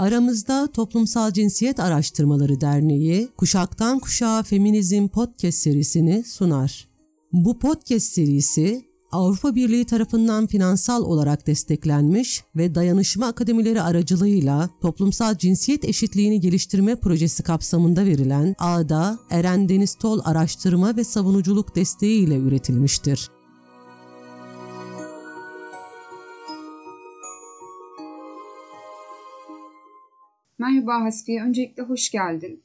Aramızda Toplumsal Cinsiyet Araştırmaları Derneği Kuşaktan Kuşağa Feminizm Podcast serisini sunar. Bu podcast serisi Avrupa Birliği tarafından finansal olarak desteklenmiş ve Dayanışma Akademileri aracılığıyla toplumsal cinsiyet eşitliğini geliştirme projesi kapsamında verilen ADA Eren Deniz Tol Araştırma ve Savunuculuk desteği ile üretilmiştir. Merhaba Hasfiye, öncelikle hoş geldin.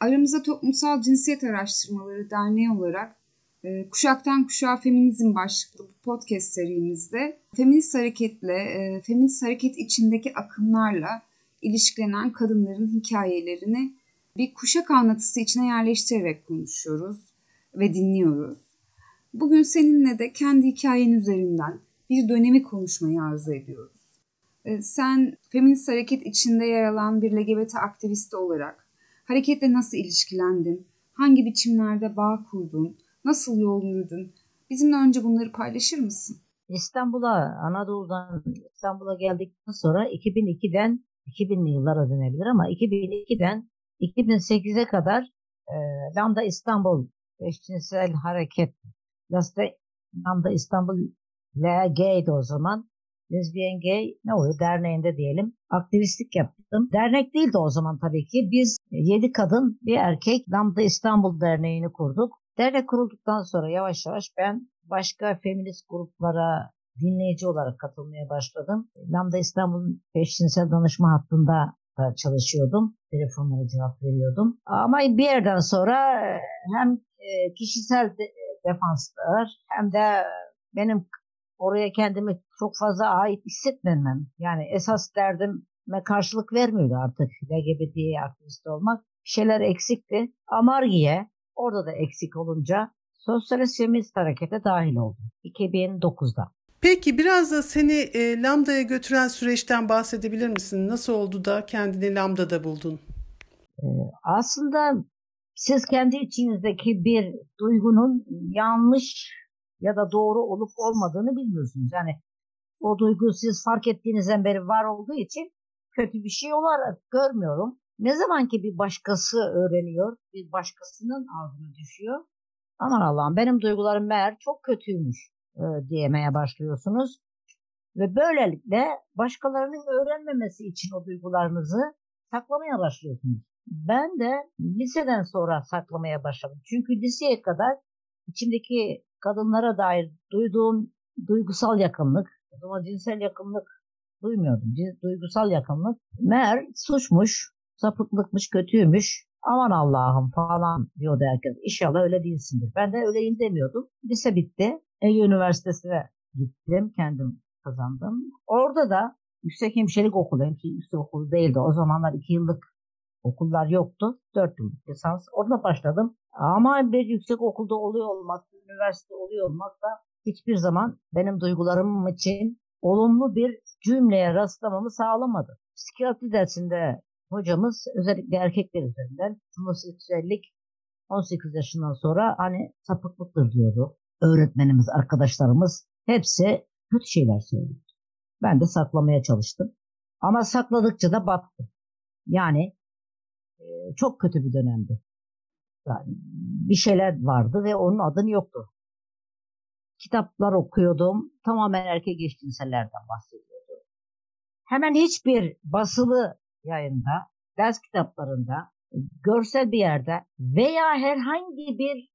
Aramızda Toplumsal Cinsiyet Araştırmaları Derneği olarak e, Kuşaktan Kuşağa Feminizm başlıklı bu podcast serimizde feminist hareketle, e, feminist hareket içindeki akımlarla ilişkilenen kadınların hikayelerini bir kuşak anlatısı içine yerleştirerek konuşuyoruz ve dinliyoruz. Bugün seninle de kendi hikayen üzerinden bir dönemi konuşmayı arzu ediyoruz. E, sen feminist hareket içinde yer alan bir LGBT aktivisti olarak hareketle nasıl ilişkilendin? Hangi biçimlerde bağ kurdun? Nasıl yol yürüdün? Bizimle önce bunları paylaşır mısın? İstanbul'a, Anadolu'dan İstanbul'a geldikten sonra 2002'den 2000'li yıllara dönebilir ama 2002'den 2008'e kadar e, Lambda İstanbul Eşcinsel Hareket Lambda İstanbul LG'ydi o zaman Lesbian Gay ne oluyor derneğinde diyelim aktivistlik yaptım. Dernek değildi o zaman tabii ki. Biz 7 kadın bir erkek Lambda İstanbul Derneği'ni kurduk. Dernek kurulduktan sonra yavaş yavaş ben başka feminist gruplara dinleyici olarak katılmaya başladım. Lambda İstanbul Eşcinsel Danışma Hattı'nda da çalışıyordum. Telefonlara cevap veriyordum. Ama bir yerden sonra hem e, kişisel defanslar hem de benim oraya kendimi çok fazla ait hissetmemem. Yani esas derdime karşılık vermiyordu artık LGBT aktivist olmak. Bir şeyler eksikti. Amargiye orada da eksik olunca Sosyalist Feminist Harekete dahil oldum 2009'da. Peki biraz da seni e, Lambda'ya götüren süreçten bahsedebilir misin? Nasıl oldu da kendini Lambda'da buldun? Ee, aslında siz kendi içinizdeki bir duygunun yanlış ya da doğru olup olmadığını bilmiyorsunuz. Yani o duygu siz fark ettiğinizden beri var olduğu için kötü bir şey olarak görmüyorum. Ne zaman ki bir başkası öğreniyor, bir başkasının ağzına düşüyor. Aman Allah'ım benim duygularım meğer çok kötüymüş e, diyemeye başlıyorsunuz. Ve böylelikle başkalarının öğrenmemesi için o duygularınızı saklamaya başlıyorsunuz. Ben de liseden sonra saklamaya başladım. Çünkü liseye kadar içimdeki kadınlara dair duyduğum duygusal yakınlık, o zaman cinsel yakınlık duymuyordum. Duygusal yakınlık meğer suçmuş, sapıklıkmış, kötüymüş. Aman Allah'ım falan diyordu herkes. İnşallah öyle değilsindir. Ben de öyleyim demiyordum. Lise bitti. Ege Üniversitesi'ne gittim. Kendim kazandım. Orada da yüksek hemşirelik okulu, hemşirelik yüksek okulu değildi. O zamanlar iki yıllık okullar yoktu. Dört yıllık lisans. Orada başladım. Ama bir yüksek okulda oluyor olmak, üniversite oluyor olmak da hiçbir zaman benim duygularım için olumlu bir cümleye rastlamamı sağlamadı. Psikiyatri dersinde hocamız özellikle erkekler üzerinden homoseksüellik 18 yaşından sonra hani sapıklıktır diyordu. Öğretmenimiz, arkadaşlarımız hepsi kötü şeyler söylüyordu. Ben de saklamaya çalıştım. Ama sakladıkça da battım. Yani çok kötü bir dönemdi. Yani bir şeyler vardı ve onun adını yoktu. Kitaplar okuyordum. Tamamen erkek eşcinsellerden bahsediyordu. Hemen hiçbir basılı yayında, ders kitaplarında, görsel bir yerde veya herhangi bir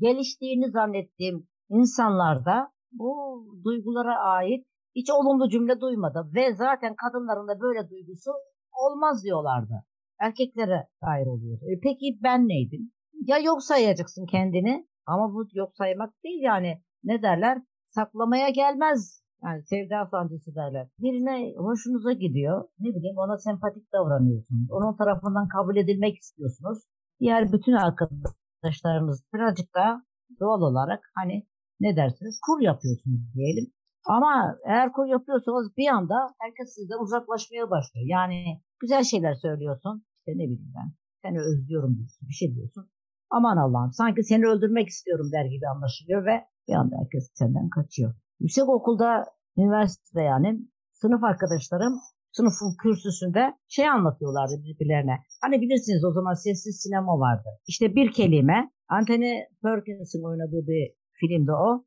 geliştiğini zannettiğim insanlarda bu duygulara ait hiç olumlu cümle duymadım ve zaten kadınların da böyle duygusu olmaz diyorlardı. Erkeklere dair oluyordu. E peki ben neydim? ya yok sayacaksın kendini ama bu yok saymak değil yani ne derler saklamaya gelmez yani sevda sancısı derler. Birine hoşunuza gidiyor. Ne bileyim ona sempatik davranıyorsunuz. Onun tarafından kabul edilmek istiyorsunuz. Diğer bütün arkadaşlarımız birazcık daha doğal olarak hani ne dersiniz kur yapıyorsunuz diyelim. Ama eğer kur yapıyorsanız bir anda herkes sizden uzaklaşmaya başlıyor. Yani güzel şeyler söylüyorsun. İşte ne bileyim ben seni özlüyorum diyorsun bir şey diyorsun. Aman Allah'ım sanki seni öldürmek istiyorum der gibi anlaşılıyor ve bir anda herkes senden kaçıyor. Yüksek okulda, üniversitede yani sınıf arkadaşlarım sınıfın kürsüsünde şey anlatıyorlardı birbirlerine. Hani bilirsiniz o zaman sessiz sinema vardı. İşte bir kelime Anthony Perkins'in oynadığı bir filmdi o.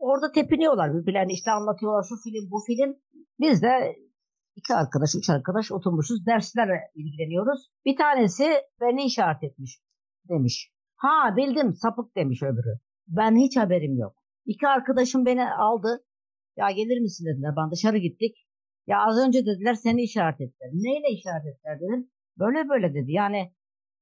Orada tepiniyorlar birbirlerine işte anlatıyorlar şu film bu film. Biz de iki arkadaş, üç arkadaş oturmuşuz. Derslerle ilgileniyoruz. Bir tanesi beni işaret etmiş demiş. Ha bildim sapık demiş öbürü. Ben hiç haberim yok. İki arkadaşım beni aldı. Ya gelir misin dediler. Ben dışarı gittik. Ya az önce dediler seni işaret ettiler. Neyle işaret ettiler dedim. Böyle böyle dedi. Yani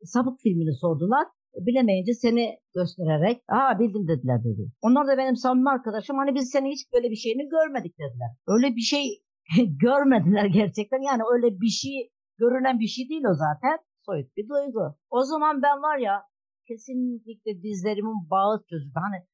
sapık filmini sordular. Bilemeyince seni göstererek aa bildim dediler dedi. Onlar da benim samimi arkadaşım. Hani biz seni hiç böyle bir şeyini görmedik dediler. Öyle bir şey görmediler gerçekten. Yani öyle bir şey görünen bir şey değil o zaten. Soyut bir duygu. O zaman ben var ya kesinlikle dizlerimin bağı çözüldü. Hani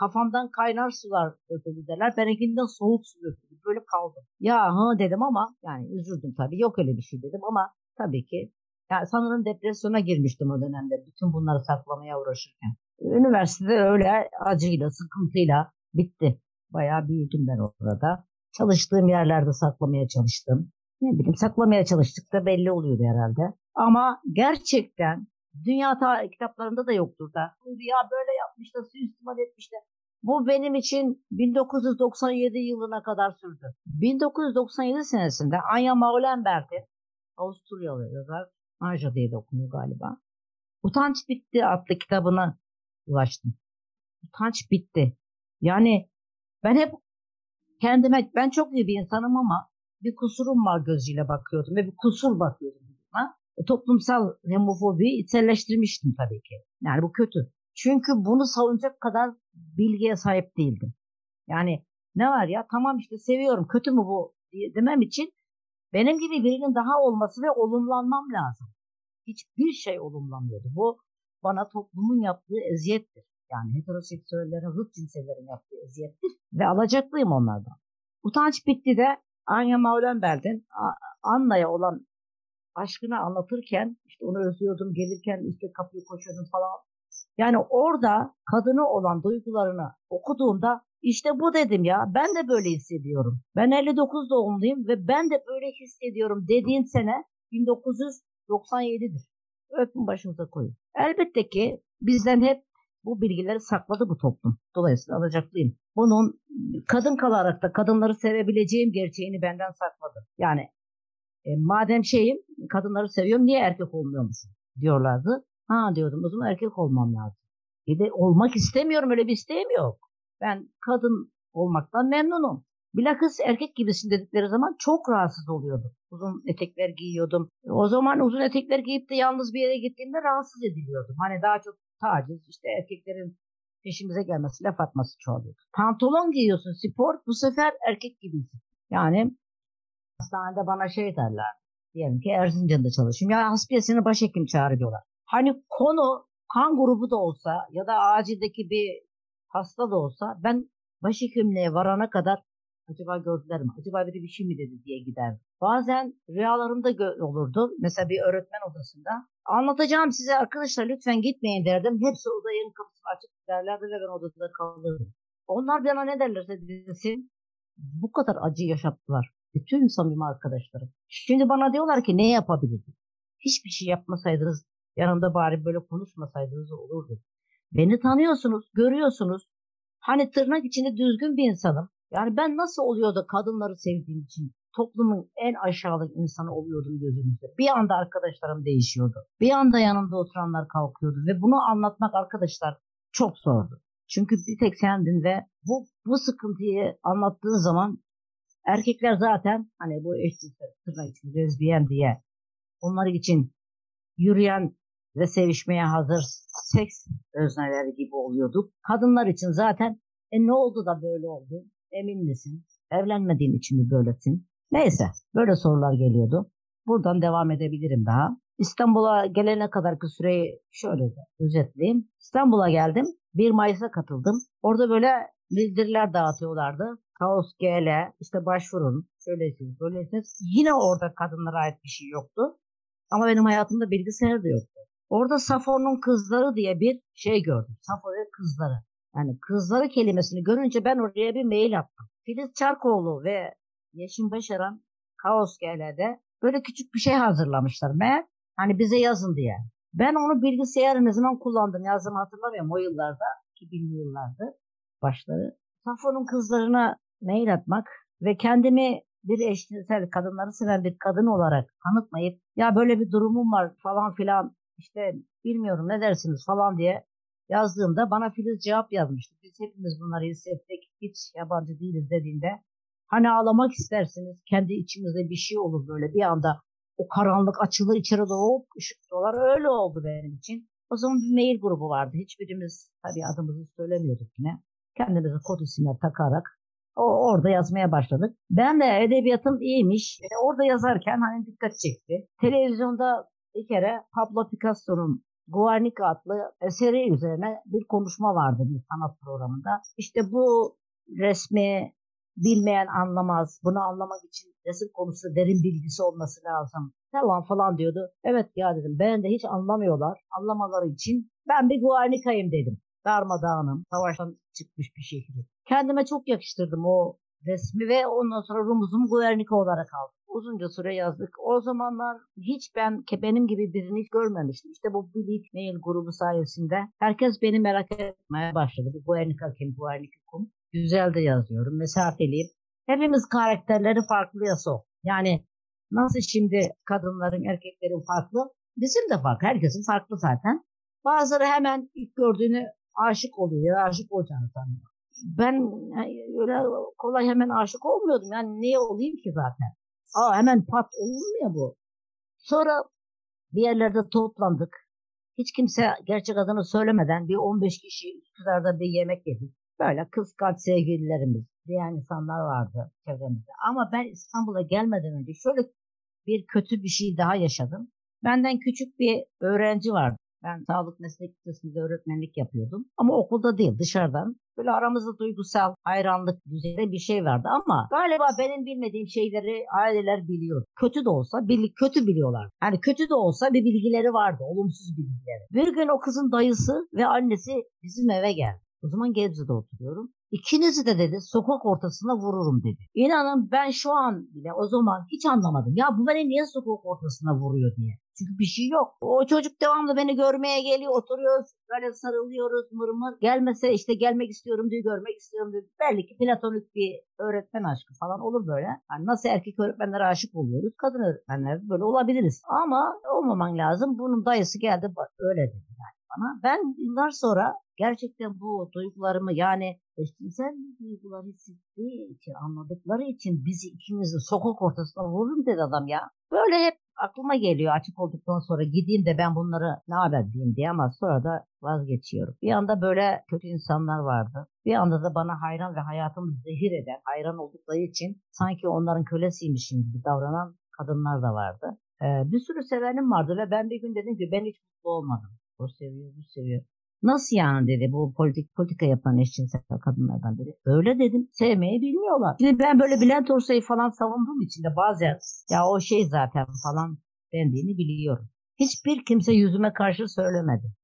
kafamdan kaynar sular döküldü derler. Benimkinden soğuk su döküldü. Böyle kaldım. Ya hı dedim ama yani üzüldüm tabii. Yok öyle bir şey dedim ama tabii ki yani sanırım depresyona girmiştim o dönemde. Bütün bunları saklamaya uğraşırken. Üniversitede öyle acıyla, sıkıntıyla bitti. Bayağı büyüdüm ben orada. Çalıştığım yerlerde saklamaya çalıştım. Ne bileyim saklamaya çalıştık da belli oluyordu herhalde. Ama gerçekten dünya ta kitaplarında da yoktur da. Ya böyle yapmışlar, suistimal etmişler. Bu benim için 1997 yılına kadar sürdü. 1997 senesinde Anya Maulenberg'in Avusturyalı yazar Anja diye de okunuyor galiba. Utanç Bitti adlı kitabına ulaştım. Utanç bitti. Yani ben hep kendime ben çok iyi bir insanım ama bir kusurum var gözüyle bakıyordum ve bir kusur bakıyordum buna. E, toplumsal homofobiyi içselleştirmiştim tabii ki. Yani bu kötü. Çünkü bunu savunacak kadar bilgiye sahip değildim. Yani ne var ya tamam işte seviyorum kötü mü bu demem için benim gibi birinin daha olması ve olumlanmam lazım. Hiçbir şey olumlanmıyordu. Bu bana toplumun yaptığı eziyettir. Yani heteroseksüellerin, zıt cinsellerin yaptığı eziyettir. Ve alacaklıyım onlardan. Utanç bitti de Anya Maulenberg'in Anna'ya olan aşkını anlatırken işte onu özlüyordum gelirken işte kapıyı koşuyordum falan. Yani orada kadını olan duygularını okuduğumda işte bu dedim ya ben de böyle hissediyorum. Ben 59 doğumluyum ve ben de böyle hissediyorum dediğin sene 1997'dir. Öpün başınıza koyun. Elbette ki bizden hep bu bilgileri sakladı bu toplum. Dolayısıyla alacaklıyım. Bunun kadın kalarak da kadınları sevebileceğim gerçeğini benden sakladı. Yani e, madem şeyim kadınları seviyorum niye erkek olmuyormuşum diyorlardı. Ha diyordum o zaman erkek olmam lazım. Bir de olmak istemiyorum öyle bir isteğim yok. Ben kadın olmaktan memnunum. Bilakis erkek gibisin dedikleri zaman çok rahatsız oluyordum. Uzun etekler giyiyordum. O zaman uzun etekler giyip de yalnız bir yere gittiğimde rahatsız ediliyordum. Hani daha çok taciz, işte erkeklerin peşimize gelmesi, laf atması çoğalıyor. Pantolon giyiyorsun spor, bu sefer erkek gibisin. Yani hastanede bana şey derler. Diyelim ki Erzincan'da çalışıyorum. Ya hasbiyesini başhekim çağırıyorlar. Hani konu kan grubu da olsa ya da acildeki bir hasta da olsa ben başhekimliğe varana kadar acaba gördüler mi? Acaba biri bir şey mi dedi diye giderdim. Bazen rüyalarımda olurdu. Mesela bir öğretmen odasında. Anlatacağım size arkadaşlar lütfen gitmeyin derdim. Hepsi odanın kapısını açık derlerdi ve ben odada kalırdım. Onlar bana ne derlerse desin bu kadar acı yaşattılar. Bütün samimi arkadaşlarım. Şimdi bana diyorlar ki ne yapabilirdik? Hiçbir şey yapmasaydınız yanımda bari böyle konuşmasaydınız olurdu. Beni tanıyorsunuz, görüyorsunuz. Hani tırnak içinde düzgün bir insanım. Yani ben nasıl oluyor da kadınları sevdiğim için toplumun en aşağılık insanı oluyordum gözümüzde. Bir anda arkadaşlarım değişiyordu. Bir anda yanımda oturanlar kalkıyordu ve bunu anlatmak arkadaşlar çok zordu. Çünkü bir tek sendin ve bu, bu sıkıntıyı anlattığın zaman erkekler zaten hani bu eşcinsel tırnak için lezbiyen diye onlar için yürüyen ve sevişmeye hazır seks özneleri gibi oluyorduk. Kadınlar için zaten e ne oldu da böyle oldu? Emin misin? Evlenmediğin için mi böylesin? Neyse böyle sorular geliyordu. Buradan devam edebilirim daha. İstanbul'a gelene kadarki süreyi şöyle de özetleyeyim. İstanbul'a geldim. 1 Mayıs'a katıldım. Orada böyle bildiriler dağıtıyorlardı. Kaos GL, işte başvurun, şöylesiniz, böylesiniz. Yine orada kadınlara ait bir şey yoktu. Ama benim hayatımda bilgisayar da yoktu. Orada Safo'nun kızları diye bir şey gördüm. Safo kızları. Yani kızları kelimesini görünce ben oraya bir mail attım. Filiz Çarkoğlu ve Yeşim Başaran Kaos GL'de böyle küçük bir şey hazırlamışlar. Meğer hani bize yazın diye. Ben onu bilgisayarı ne zaman kullandım yazdığımı hatırlamıyorum o yıllarda. 2000'li yıllardı başları. Safon'un kızlarına mail atmak ve kendimi bir eşcinsel kadınları seven bir kadın olarak tanıtmayıp ya böyle bir durumum var falan filan işte bilmiyorum ne dersiniz falan diye yazdığımda bana Filiz cevap yazmıştı. Biz hepimiz bunları hissettik. Hiç yabancı değiliz dediğinde hani ağlamak istersiniz kendi içimizde bir şey olur böyle bir anda o karanlık açılır içeri doğup ışık dolar öyle oldu benim için. O zaman bir mail grubu vardı. Hiçbirimiz tabii adımızı söylemiyorduk yine. Kendimize kod isimler takarak o, orada yazmaya başladık. Ben de edebiyatım iyiymiş. E, orada yazarken hani dikkat çekti. Televizyonda bir kere Pablo Picasso'nun Guernica adlı eseri üzerine bir konuşma vardı bir sanat programında. İşte bu resmi bilmeyen anlamaz. Bunu anlamak için resim konusunda derin bilgisi olması lazım. Tamam falan diyordu. Evet ya dedim ben de hiç anlamıyorlar. Anlamaları için ben bir Guernica'yım dedim. Darmadağınım. Savaştan çıkmış bir şekilde. Kendime çok yakıştırdım o resmi ve ondan sonra rumuzumu Guernica olarak aldım. Uzunca süre yazdık. O zamanlar hiç ben benim gibi birini hiç görmemiştim. İşte bu Bilik Mail grubu sayesinde herkes beni merak etmeye başladı. Bu Guernica kim, Guernica kim? Güzel de yazıyorum. Mesafeliyim. Hepimiz karakterleri farklı ya so. Yani nasıl şimdi kadınların, erkeklerin farklı? Bizim de farklı. Herkesin farklı zaten. Bazıları hemen ilk gördüğünü aşık oluyor aşık olacağını sanıyor. Ben öyle kolay hemen aşık olmuyordum. Yani niye olayım ki zaten? Aa hemen pat olmuyor bu. Sonra bir yerlerde toplandık. Hiç kimse gerçek adını söylemeden bir 15 kişi Üsküdar'da bir yemek yedik. Böyle kıskanç sevgililerimiz diyen insanlar vardı çevremizde. Ama ben İstanbul'a gelmeden önce şöyle bir kötü bir şey daha yaşadım. Benden küçük bir öğrenci vardı. Ben sağlık meslek lisesinde öğretmenlik yapıyordum. Ama okulda değil dışarıdan. Böyle aramızda duygusal hayranlık düzeyinde bir şey vardı ama galiba benim bilmediğim şeyleri aileler biliyor. Kötü de olsa bil, kötü biliyorlar. Yani kötü de olsa bir bilgileri vardı. Olumsuz bilgileri. Bir gün o kızın dayısı ve annesi bizim eve geldi. O zaman Gebze'de oturuyorum. İkinizi de dedi sokak ortasına vururum dedi. İnanın ben şu an bile o zaman hiç anlamadım. Ya bu beni niye sokak ortasına vuruyor diye. Çünkü bir şey yok. O çocuk devamlı beni görmeye geliyor. Oturuyoruz. Böyle sarılıyoruz mırmır. Gelmese işte gelmek istiyorum diye görmek istiyorum diye. Belli ki platonik bir öğretmen aşkı falan olur böyle. Yani nasıl erkek öğretmenlere aşık oluyoruz. Kadın öğretmenler böyle olabiliriz. Ama olmaman lazım. Bunun dayısı geldi öyle dedi yani bana. Ben yıllar sonra gerçekten bu duygularımı yani eşcinsel duyguları hissettiği için anladıkları için bizi ikimizi sokak ortasına vururum dedi adam ya. Böyle hep aklıma geliyor açık olduktan sonra gideyim de ben bunları ne haber diyeyim diye ama sonra da vazgeçiyorum. Bir anda böyle kötü insanlar vardı. Bir anda da bana hayran ve hayatımı zehir eden, hayran oldukları için sanki onların kölesiymişim gibi davranan kadınlar da vardı. Ee, bir sürü sevenim vardı ve ben bir gün dedim ki ben hiç mutlu olmadım. O seviyor, bu seviyor. Nasıl yani dedi bu politik politika yapan eşcinsel kadınlardan dedi. Öyle dedim. Sevmeyi bilmiyorlar. Şimdi ben böyle Bülent Orsay'ı falan savunduğum için de bazen ya o şey zaten falan dendiğini biliyorum. Hiçbir kimse yüzüme karşı söylemedi.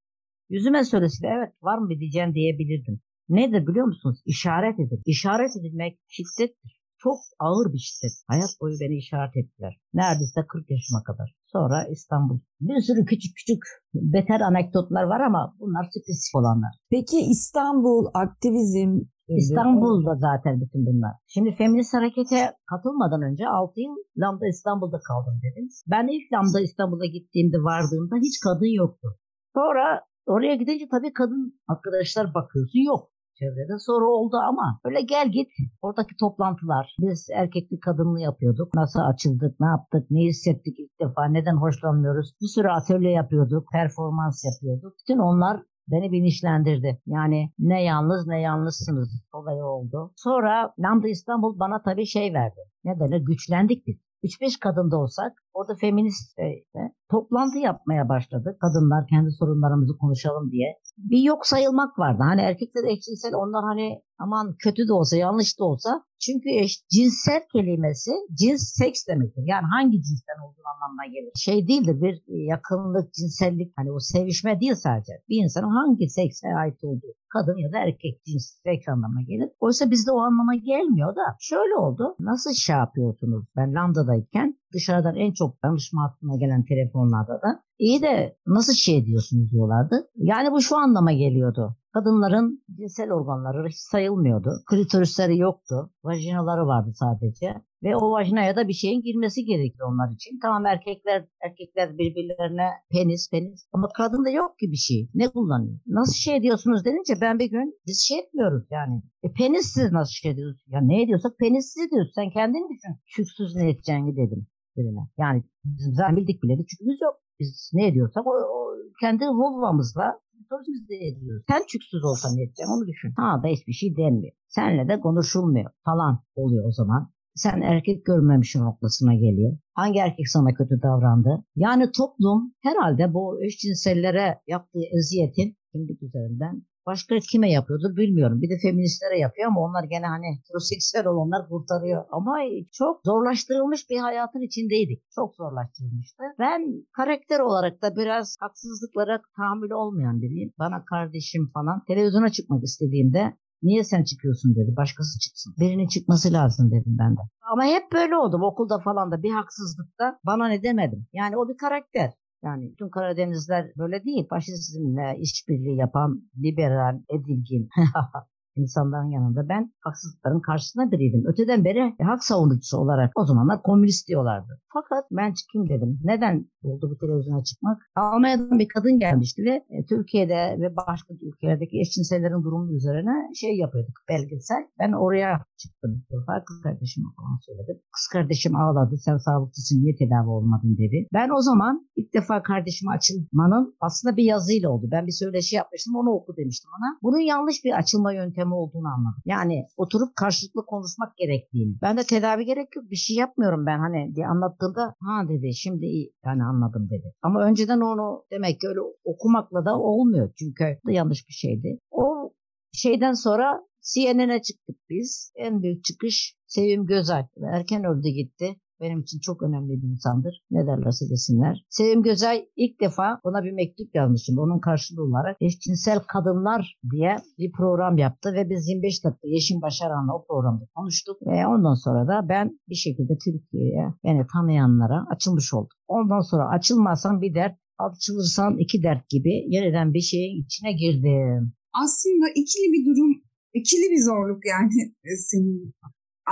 Yüzüme söylese de evet var mı diyeceğim diyebilirdim. Nedir biliyor musunuz? İşaret edin. İşaret edilmek şiddettir. Çok ağır bir şiddet. Hayat boyu beni işaret ettiler. Neredeyse 40 yaşıma kadar. Sonra İstanbul. Bir sürü küçük küçük beter anekdotlar var ama bunlar spesifik olanlar. Peki İstanbul, aktivizm, İstanbul'da zaten bütün bunlar. Şimdi feminist harekete katılmadan önce 6 yıl Lambda İstanbul'da kaldım dedim. Ben ilk Lambda İstanbul'a gittiğimde vardığımda hiç kadın yoktu. Sonra oraya gidince tabii kadın arkadaşlar bakıyorsun yok çevrede soru oldu ama öyle gel git oradaki toplantılar biz erkekli kadınlı yapıyorduk nasıl açıldık ne yaptık ne hissettik ilk defa neden hoşlanmıyoruz bir sürü atölye yapıyorduk performans yapıyorduk bütün onlar beni bilinçlendirdi. Yani ne yalnız ne yalnızsınız olayı oldu. Sonra Lambda İstanbul bana tabii şey verdi. Ne denir? Güçlendik biz. 3-5 kadın da olsak Orada feminist de, de toplantı yapmaya başladı. Kadınlar kendi sorunlarımızı konuşalım diye. Bir yok sayılmak vardı. Hani erkekler eşcinsel onlar hani aman kötü de olsa yanlış da olsa çünkü eş, cinsel kelimesi cins seks demektir. Yani hangi cinsten olduğu anlamına gelir. Şey değildir bir yakınlık, cinsellik hani o sevişme değil sadece. Bir insanın hangi sekse ait olduğu kadın ya da erkek cins seks anlamına gelir. Oysa bizde o anlama gelmiyor da şöyle oldu. Nasıl şey yapıyorsunuz? Ben Lambda'dayken dışarıdan en çok danışma hattına gelen telefonlarda da iyi de nasıl şey diyorsunuz diyorlardı. Yani bu şu anlama geliyordu. Kadınların cinsel organları hiç sayılmıyordu. Klitorisleri yoktu. Vajinaları vardı sadece. Ve o vajinaya da bir şeyin girmesi gerekiyor onlar için. Tamam erkekler erkekler birbirlerine penis penis ama kadında yok ki bir şey. Ne kullanıyor? Nasıl şey diyorsunuz denince ben bir gün biz şey etmiyoruz yani. E penissiz nasıl şey diyoruz? Ya ne ediyorsak penissiz diyoruz. Sen kendin düşün. Çüksüz ne edeceğini dedim birine. Yani bizim zaten bildik bile çükümüz yok. Biz ne ediyorsak o, o kendi vulvamızla biz de ediyoruz. Sen çüksüz olsan ne edeceksin onu düşün. Ha da hiçbir şey denmiyor. Senle de konuşulmuyor falan oluyor o zaman. Sen erkek görmemişsin noktasına geliyor. Hangi erkek sana kötü davrandı? Yani toplum herhalde bu eşcinsellere yaptığı eziyetin kimlik üzerinden Başka kime yapıyordur bilmiyorum. Bir de feministlere yapıyor ama onlar gene hani heteroseksüel olanlar kurtarıyor. Ama çok zorlaştırılmış bir hayatın içindeydik. Çok zorlaştırılmıştı. Ben karakter olarak da biraz haksızlıklara tahammül olmayan biriyim. Bana kardeşim falan televizyona çıkmak istediğimde Niye sen çıkıyorsun dedi. Başkası çıksın. Birinin çıkması lazım dedim ben de. Ama hep böyle oldum. Okulda falan da bir haksızlıkta bana ne demedim. Yani o bir karakter. Yani bütün Karadenizler böyle değil. Faşizmle işbirliği yapan liberal, edilgin insanların yanında ben haksızlıkların karşısında biriydim. Öteden beri hak savunucusu olarak o zamanlar komünist diyorlardı. Fakat ben çıkayım dedim. Neden oldu bu televizyona çıkmak? Almanya'dan bir kadın gelmişti ve e, Türkiye'de ve başka ülkelerdeki eşcinsellerin durumu üzerine şey yapıyorduk belgesel. Ben oraya çıktım. Kız kardeşime falan söyledim. Kız kardeşim ağladı. Sen sağlıklısın niye tedavi olmadın dedi. Ben o zaman ilk defa kardeşime açılmanın aslında bir yazıyla oldu. Ben bir söyleşi yapmıştım onu oku demiştim ona. Bunun yanlış bir açılma yöntemi olduğunu anladım. Yani oturup karşılıklı konuşmak gerektiğini. Ben de tedavi gerek yok bir şey yapmıyorum ben hani diye anlattığımda ha dedi şimdi iyi yani anladım dedi. Ama önceden onu demek ki öyle okumakla da olmuyor. Çünkü yanlış bir şeydi. O şeyden sonra CNN'e çıktık biz. En büyük çıkış Sevim Gözel. Erken öldü gitti benim için çok önemli bir insandır. Ne derlerse desinler. Sevim Gözel ilk defa ona bir mektup yazmışım. Onun karşılığı olarak eşcinsel kadınlar diye bir program yaptı ve biz 25 dakika Yeşim Başaran'la o programda konuştuk ve ondan sonra da ben bir şekilde Türkiye'ye beni tanıyanlara açılmış oldum. Ondan sonra açılmazsam bir dert, açılırsan iki dert gibi yeniden bir şeyin içine girdim. Aslında ikili bir durum, ikili bir zorluk yani senin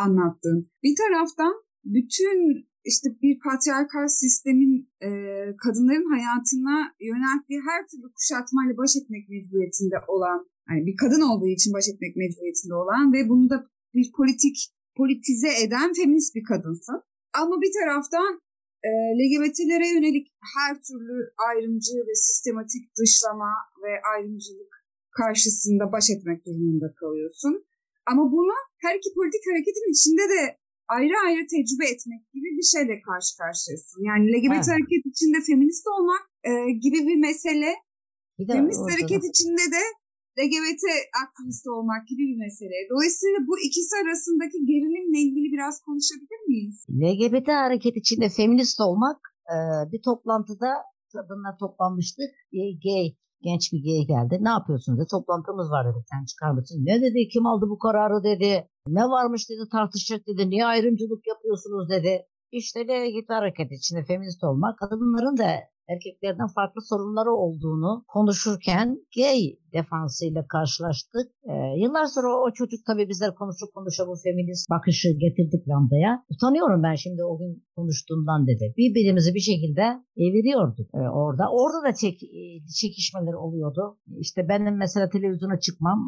anlattığın. Bir taraftan bütün işte bir patriarkal sistemin e, kadınların hayatına yönelttiği her türlü kuşatmayla baş etmek mecburiyetinde olan, yani bir kadın olduğu için baş etmek mecburiyetinde olan ve bunu da bir politik politize eden feminist bir kadınsın. Ama bir taraftan e, LGBT'lere yönelik her türlü ayrımcı ve sistematik dışlama ve ayrımcılık karşısında baş etmek durumunda kalıyorsun. Ama bunu her iki politik hareketin içinde de ayrı ayrı tecrübe etmek gibi bir şeyle karşı karşıyasın. Yani LGBT evet. hareket içinde feminist olmak e, gibi bir mesele, bir feminist hareket da. içinde de LGBT aktivist olmak gibi bir mesele. Dolayısıyla bu ikisi arasındaki gerilimle ilgili biraz konuşabilir miyiz? LGBT hareket içinde feminist olmak e, bir toplantıda kadınlar toplanmıştık. Gay genç bir gay geldi. Ne yapıyorsunuz dedi. Toplantımız var dedi. Sen çıkar mısın? Ne dedi? Kim aldı bu kararı dedi. Ne varmış dedi tartışacak dedi. Niye ayrımcılık yapıyorsunuz dedi. İşte LGBT hareket içinde feminist olmak kadınların da erkeklerden farklı sorunları olduğunu konuşurken gay defansıyla karşılaştık. Ee, yıllar sonra o, çocuk tabii bizler konuşup konuşa bu feminist bakışı getirdik lambaya. Utanıyorum ben şimdi o gün konuştuğumdan dedi. Birbirimizi bir şekilde eviriyorduk e, orada. Orada da çek, e, çekişmeler oluyordu. İşte benim mesela televizyona çıkmam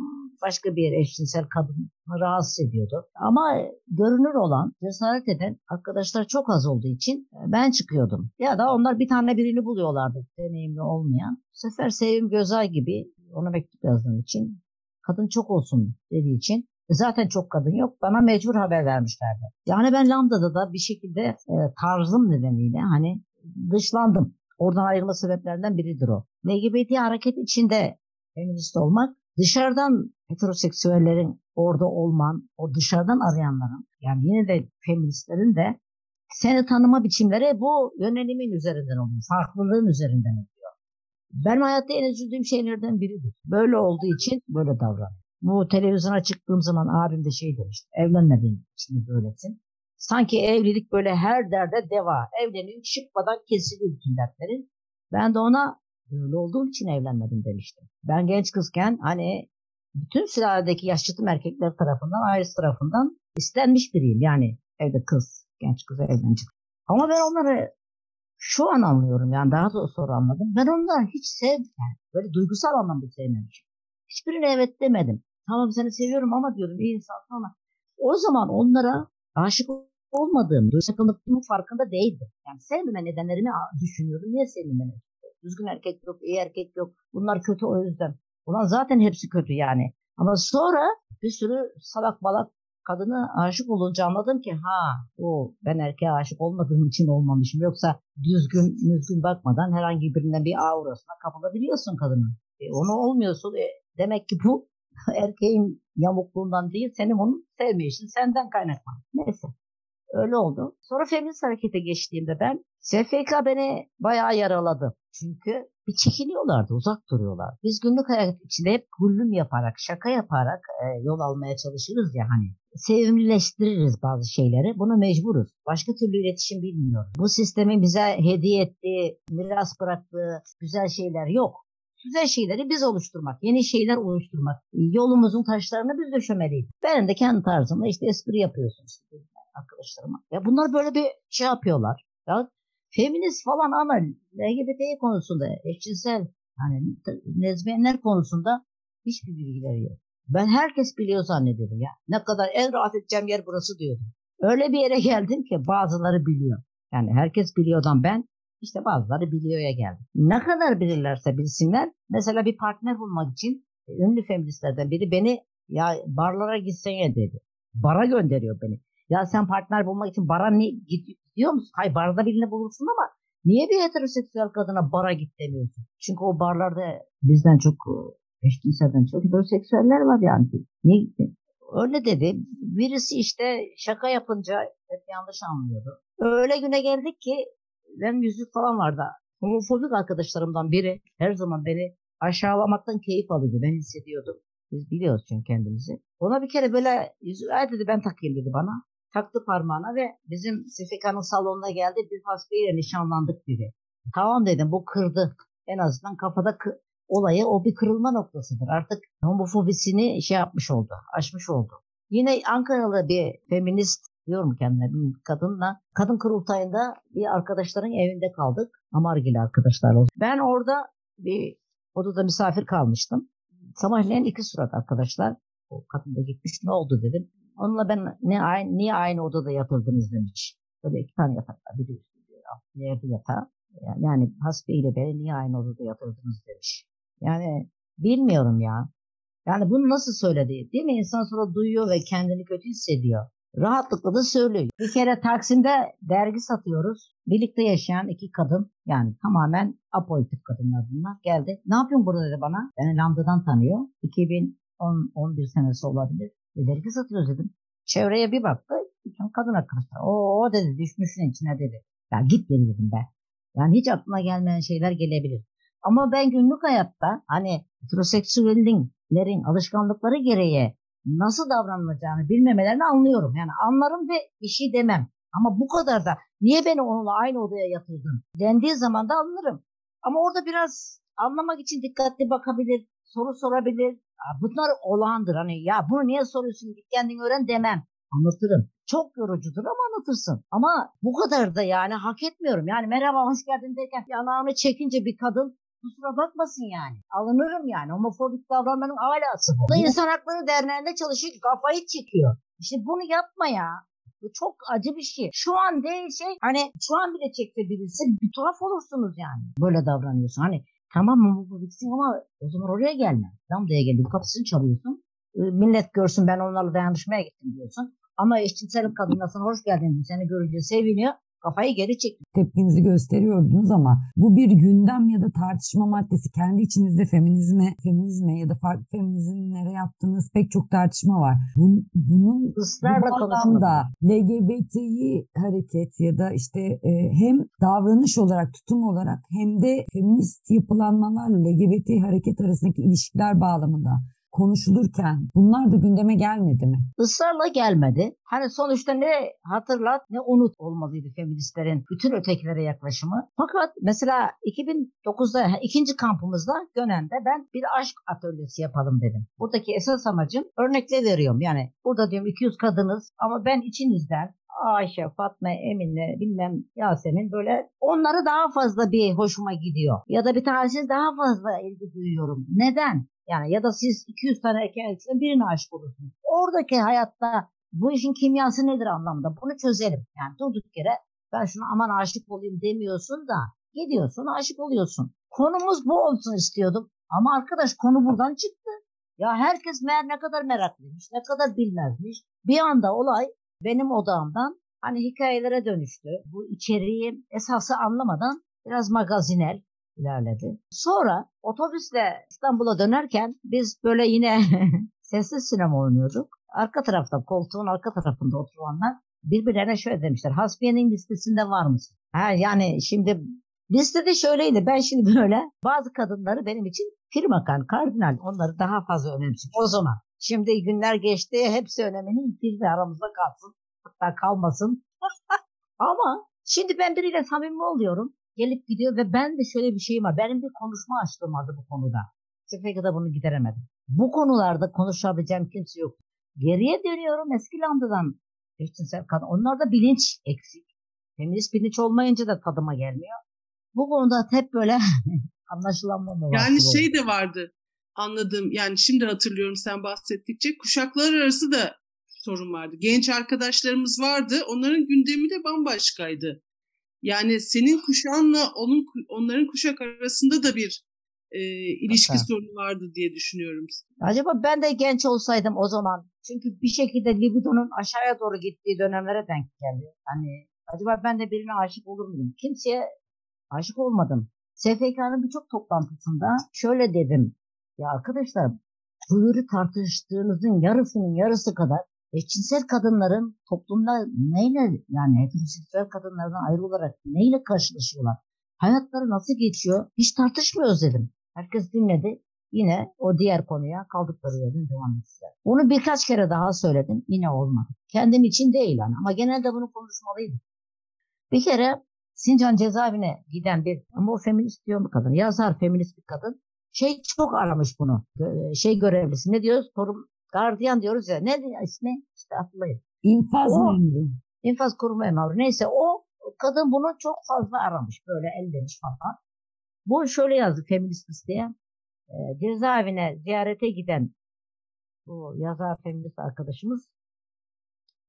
başka bir eşcinsel kadın rahatsız ediyordu. Ama görünür olan, cesaret eden arkadaşlar çok az olduğu için e, ben çıkıyordum. Ya da onlar bir tane birini buluyorlardı deneyimli olmayan. Bu sefer Sevim Gözay gibi ona mektup yazdığım için kadın çok olsun dediği için E zaten çok kadın yok. Bana mecbur haber vermişlerdi. Yani ben Lambda'da da bir şekilde e, tarzım nedeniyle hani dışlandım. Oradan ayrılma sebeplerinden biridir o. LGBT hareket içinde feminist olmak, dışarıdan heteroseksüellerin orada olman, o dışarıdan arayanların, yani yine de feministlerin de seni tanıma biçimleri bu yönelimin üzerinden oluyor. Farklılığın üzerinden oluyor. Benim hayatta en üzüldüğüm şeylerden biridir. Böyle olduğu için böyle davran. Bu televizyona çıktığım zaman abim de şey demişti. Evlenmediğin için böylesin. Sanki evlilik böyle her derde deva. Evlenin çıkmadan kesiliyor bütün dertlerin. Ben de ona böyle olduğum için evlenmedim demiştim. Ben genç kızken hani bütün sülaledeki yaşlıtım erkekler tarafından, ailesi tarafından istenmiş biriyim. Yani evde kız, genç kız evlenecek. Ama ben onları şu an anlıyorum yani daha da sonra anladım. Ben onları hiç sevmedim. Yani böyle duygusal anlamda sevmemişim. Hiçbirine evet demedim. Tamam seni seviyorum ama diyordum iyi insansın ama o zaman onlara aşık olmadığım, sakınlıktığımın farkında değildim. Yani sevmeme nedenlerimi düşünüyordum. Niye sevmeme? Düzgün erkek yok, iyi erkek yok. Bunlar kötü o yüzden. Ulan zaten hepsi kötü yani. Ama sonra bir sürü salak balak kadını aşık olunca anladım ki ha o ben erkeğe aşık olmadığım için olmamışım. Yoksa düzgün düzgün bakmadan herhangi birinden bir aurasına kapılabiliyorsun kadının. E, onu olmuyorsun. E, demek ki bu erkeğin yamukluğundan değil senin onu sevmeyişin senden kaynaklı. Neyse. Öyle oldu. Sonra feminist harekete geçtiğimde ben SFK beni bayağı yaraladı. Çünkü bir çekiniyorlardı, uzak duruyorlar. Biz günlük hayat içinde hep gullüm yaparak, şaka yaparak e, yol almaya çalışırız ya hani. Sevimlileştiririz bazı şeyleri. Buna mecburuz. Başka türlü iletişim bilmiyoruz. Bu sistemin bize hediye ettiği, miras bıraktığı güzel şeyler yok. Güzel şeyleri biz oluşturmak, yeni şeyler oluşturmak. Yolumuzun taşlarını biz döşemeliyiz. Benim de kendi tarzımda işte espri yapıyorsunuz arkadaşlarıma. Ya bunlar böyle bir şey yapıyorlar. Ya feminist falan ama LGBT konusunda, eşcinsel hani lezbiyenler konusunda hiçbir bilgileri yok. Ben herkes biliyor zannediyorum ya. Ne kadar en rahat edeceğim yer burası diyordum. Öyle bir yere geldim ki bazıları biliyor. Yani herkes biliyordan ben işte bazıları biliyorya geldim. Ne kadar bilirlerse bilsinler. Mesela bir partner bulmak için ünlü feministlerden biri beni ya barlara gitsene dedi. Bara gönderiyor beni. Ya sen partner bulmak için bara ne, gidiyor musun? Hayır barda birini bulursun ama niye bir heteroseksüel kadına bara git demiyorsun? Çünkü o barlarda bizden çok eşcinselden çok heteroseksüeller var yani. Niye gittin? Öyle dedi. Birisi işte şaka yapınca hep yanlış anlıyordu. Öyle güne geldik ki benim yüzük falan vardı. Homofobik arkadaşlarımdan biri her zaman beni aşağılamaktan keyif alıyordu. Ben hissediyordum. Biz biliyoruz çünkü kendimizi. Ona bir kere böyle yüzüğü dedi ben takayım dedi bana taktı parmağına ve bizim Sifika'nın salonuna geldi. Biz hasbeyle nişanlandık dedi. Tamam dedim bu kırdı. En azından kafada olayı o bir kırılma noktasıdır. Artık homofobisini şey yapmış oldu, aşmış oldu. Yine Ankaralı bir feminist diyorum kendine kadınla kadın kurultayında bir arkadaşların evinde kaldık. Amargili arkadaşlarla. Ben orada bir odada misafir kalmıştım. Sabahleyin iki surat arkadaşlar. O kadın da gitmiş ne oldu dedim. Onunla ben ne aynı, niye aynı odada yatırdınız demiş. Böyle iki tane biri üstü biri yerde yatağı. Yani, hasbe ile beni niye aynı odada yatırdınız demiş. Yani bilmiyorum ya. Yani bunu nasıl söyledi değil mi? İnsan sonra duyuyor ve kendini kötü hissediyor. Rahatlıkla da söylüyor. Bir kere Taksim'de dergi satıyoruz. Birlikte yaşayan iki kadın yani tamamen apolitik kadınlar bunlar geldi. Ne yapıyorsun burada dedi bana. Beni Lambda'dan tanıyor. 2010-11 senesi olabilir. E, dergi satıyoruz dedim. Çevreye bir baktı. Bütün kadın arkadaşlar. O, o dedi düşmüşsün içine dedi. Ya git dedi dedim ben. Yani hiç aklına gelmeyen şeyler gelebilir. Ama ben günlük hayatta hani heteroseksüellerin alışkanlıkları gereği nasıl davranılacağını bilmemelerini anlıyorum. Yani anlarım ve bir şey demem. Ama bu kadar da niye beni onunla aynı odaya yatırdın dendiği zaman da anlarım. Ama orada biraz anlamak için dikkatli bakabilir, soru sorabilir. Bunlar olağandır. Hani ya bunu niye soruyorsun git kendin öğren demem. Anlatırım. Çok yorucudur ama anlatırsın. Ama bu kadar da yani hak etmiyorum. Yani merhaba hoş geldin derken yanağını çekince bir kadın kusura bakmasın yani. Alınırım yani. Homofobik davranmanın alası bu. İnsan Hakları Derneği'nde çalışıyor kafayı çekiyor. İşte bunu yapma ya. Bu çok acı bir şey. Şu an değil şey hani şu an bile çekse birisi bir tuhaf olursunuz yani. Böyle davranıyorsun. Hani tamam mı bu bitsin ama o zaman oraya gelme. Lambda'ya geldim kapısını çalıyorsun. e, millet görsün ben onlarla dayanışmaya gittim diyorsun. Ama eşcinsel kadına sana hoş geldin. Seni görünce seviniyor. Kafayı geri çekiyor. tepkinizi gösteriyordunuz ama bu bir gündem ya da tartışma maddesi. Kendi içinizde feminizme, feminizme ya da farklı feminizmlere yaptığınız pek çok tartışma var. Bun, bunun Israrla bu LGBT'yi hareket ya da işte e, hem davranış olarak, tutum olarak hem de feminist yapılanmalarla LGBT hareket arasındaki ilişkiler bağlamında konuşulurken bunlar da gündeme gelmedi mi? Israrla gelmedi. Hani sonuçta ne hatırlat ne unut olmalıydı feministlerin bütün ötekilere yaklaşımı. Fakat mesela 2009'da ikinci kampımızda Gönen'de ben bir aşk atölyesi yapalım dedim. Buradaki esas amacım örnekle veriyorum. Yani burada diyorum 200 kadınız ama ben içinizden Ayşe, Fatma, Emine, bilmem Yasemin böyle onları daha fazla bir hoşuma gidiyor. Ya da bir tanesi daha fazla ilgi duyuyorum. Neden? Yani ya da siz 200 tane erkekten birine aşık olursunuz. Oradaki hayatta bu işin kimyası nedir anlamda? Bunu çözelim. Yani durduk yere ben şuna aman aşık olayım demiyorsun da gidiyorsun aşık oluyorsun. Konumuz bu olsun istiyordum. Ama arkadaş konu buradan çıktı. Ya herkes meğer ne kadar meraklıymış, ne kadar bilmezmiş. Bir anda olay benim odağımdan hani hikayelere dönüştü. Bu içeriği esası anlamadan biraz magazinel ilerledi. Sonra otobüsle İstanbul'a dönerken biz böyle yine sessiz sinema oynuyorduk. Arka tarafta koltuğun arka tarafında oturanlar birbirlerine şöyle demişler. Hasbiye'nin listesinde var mısın? Ha, yani şimdi listede şöyleydi. Ben şimdi böyle bazı kadınları benim için firmakan, kardinal onları daha fazla önemsiyorum. O zaman. Şimdi günler geçti. Hepsi önemini yitirdi. Aramızda kalsın. Hatta kalmasın. Ama şimdi ben biriyle samimi oluyorum gelip gidiyor ve ben de şöyle bir şeyim var. Benim bir konuşma açlığım vardı bu konuda. Sefeka'da bunu gideremedim. Bu konularda konuşabileceğim kimse yok. Geriye dönüyorum eski Landa'dan. Eşcinsel kadın. Onlarda bilinç eksik. Feminist bilinç olmayınca da tadıma gelmiyor. Bu konuda hep böyle anlaşılanma var. Yani şey de vardı anladım. Yani şimdi hatırlıyorum sen bahsettikçe kuşaklar arası da sorun vardı. Genç arkadaşlarımız vardı. Onların gündemi de bambaşkaydı. Yani senin kuşağınla onun onların kuşak arasında da bir e, ilişki Hatta. sorunu vardı diye düşünüyorum. Acaba ben de genç olsaydım o zaman çünkü bir şekilde libidonun aşağıya doğru gittiği dönemlere denk geldi. Hani acaba ben de birine aşık olur muyum? Kimseye aşık olmadım. SFK'nın birçok toplantısında şöyle dedim. Ya arkadaşlar buyuru tartıştığınızın yarısının yarısı kadar eşcinsel kadınların toplumda neyle yani heteroseksüel kadınlardan ayrı olarak neyle karşılaşıyorlar? Hayatları nasıl geçiyor? Hiç tartışmıyoruz dedim. Herkes dinledi. Yine o diğer konuya kaldıkları yerden devam ettiler. Bunu birkaç kere daha söyledim. Yine olmadı. Kendim için değil yani. Ama genelde bunu konuşmalıydım. Bir kere Sincan cezaevine giden bir ama o feminist diyor mu kadın? Yazar feminist bir kadın. Şey çok aramış bunu. Şey görevlisi. Ne diyoruz? Korum, gardiyan diyoruz ya. Ne ismi? İşte hatırlayın. İnfaz memuru. İnfaz koruma memuru. Neyse o kadın bunu çok fazla aramış. Böyle ellemiş falan. Bu şöyle yazdı feminist listeye. E, cezaevine ziyarete giden bu yazar feminist arkadaşımız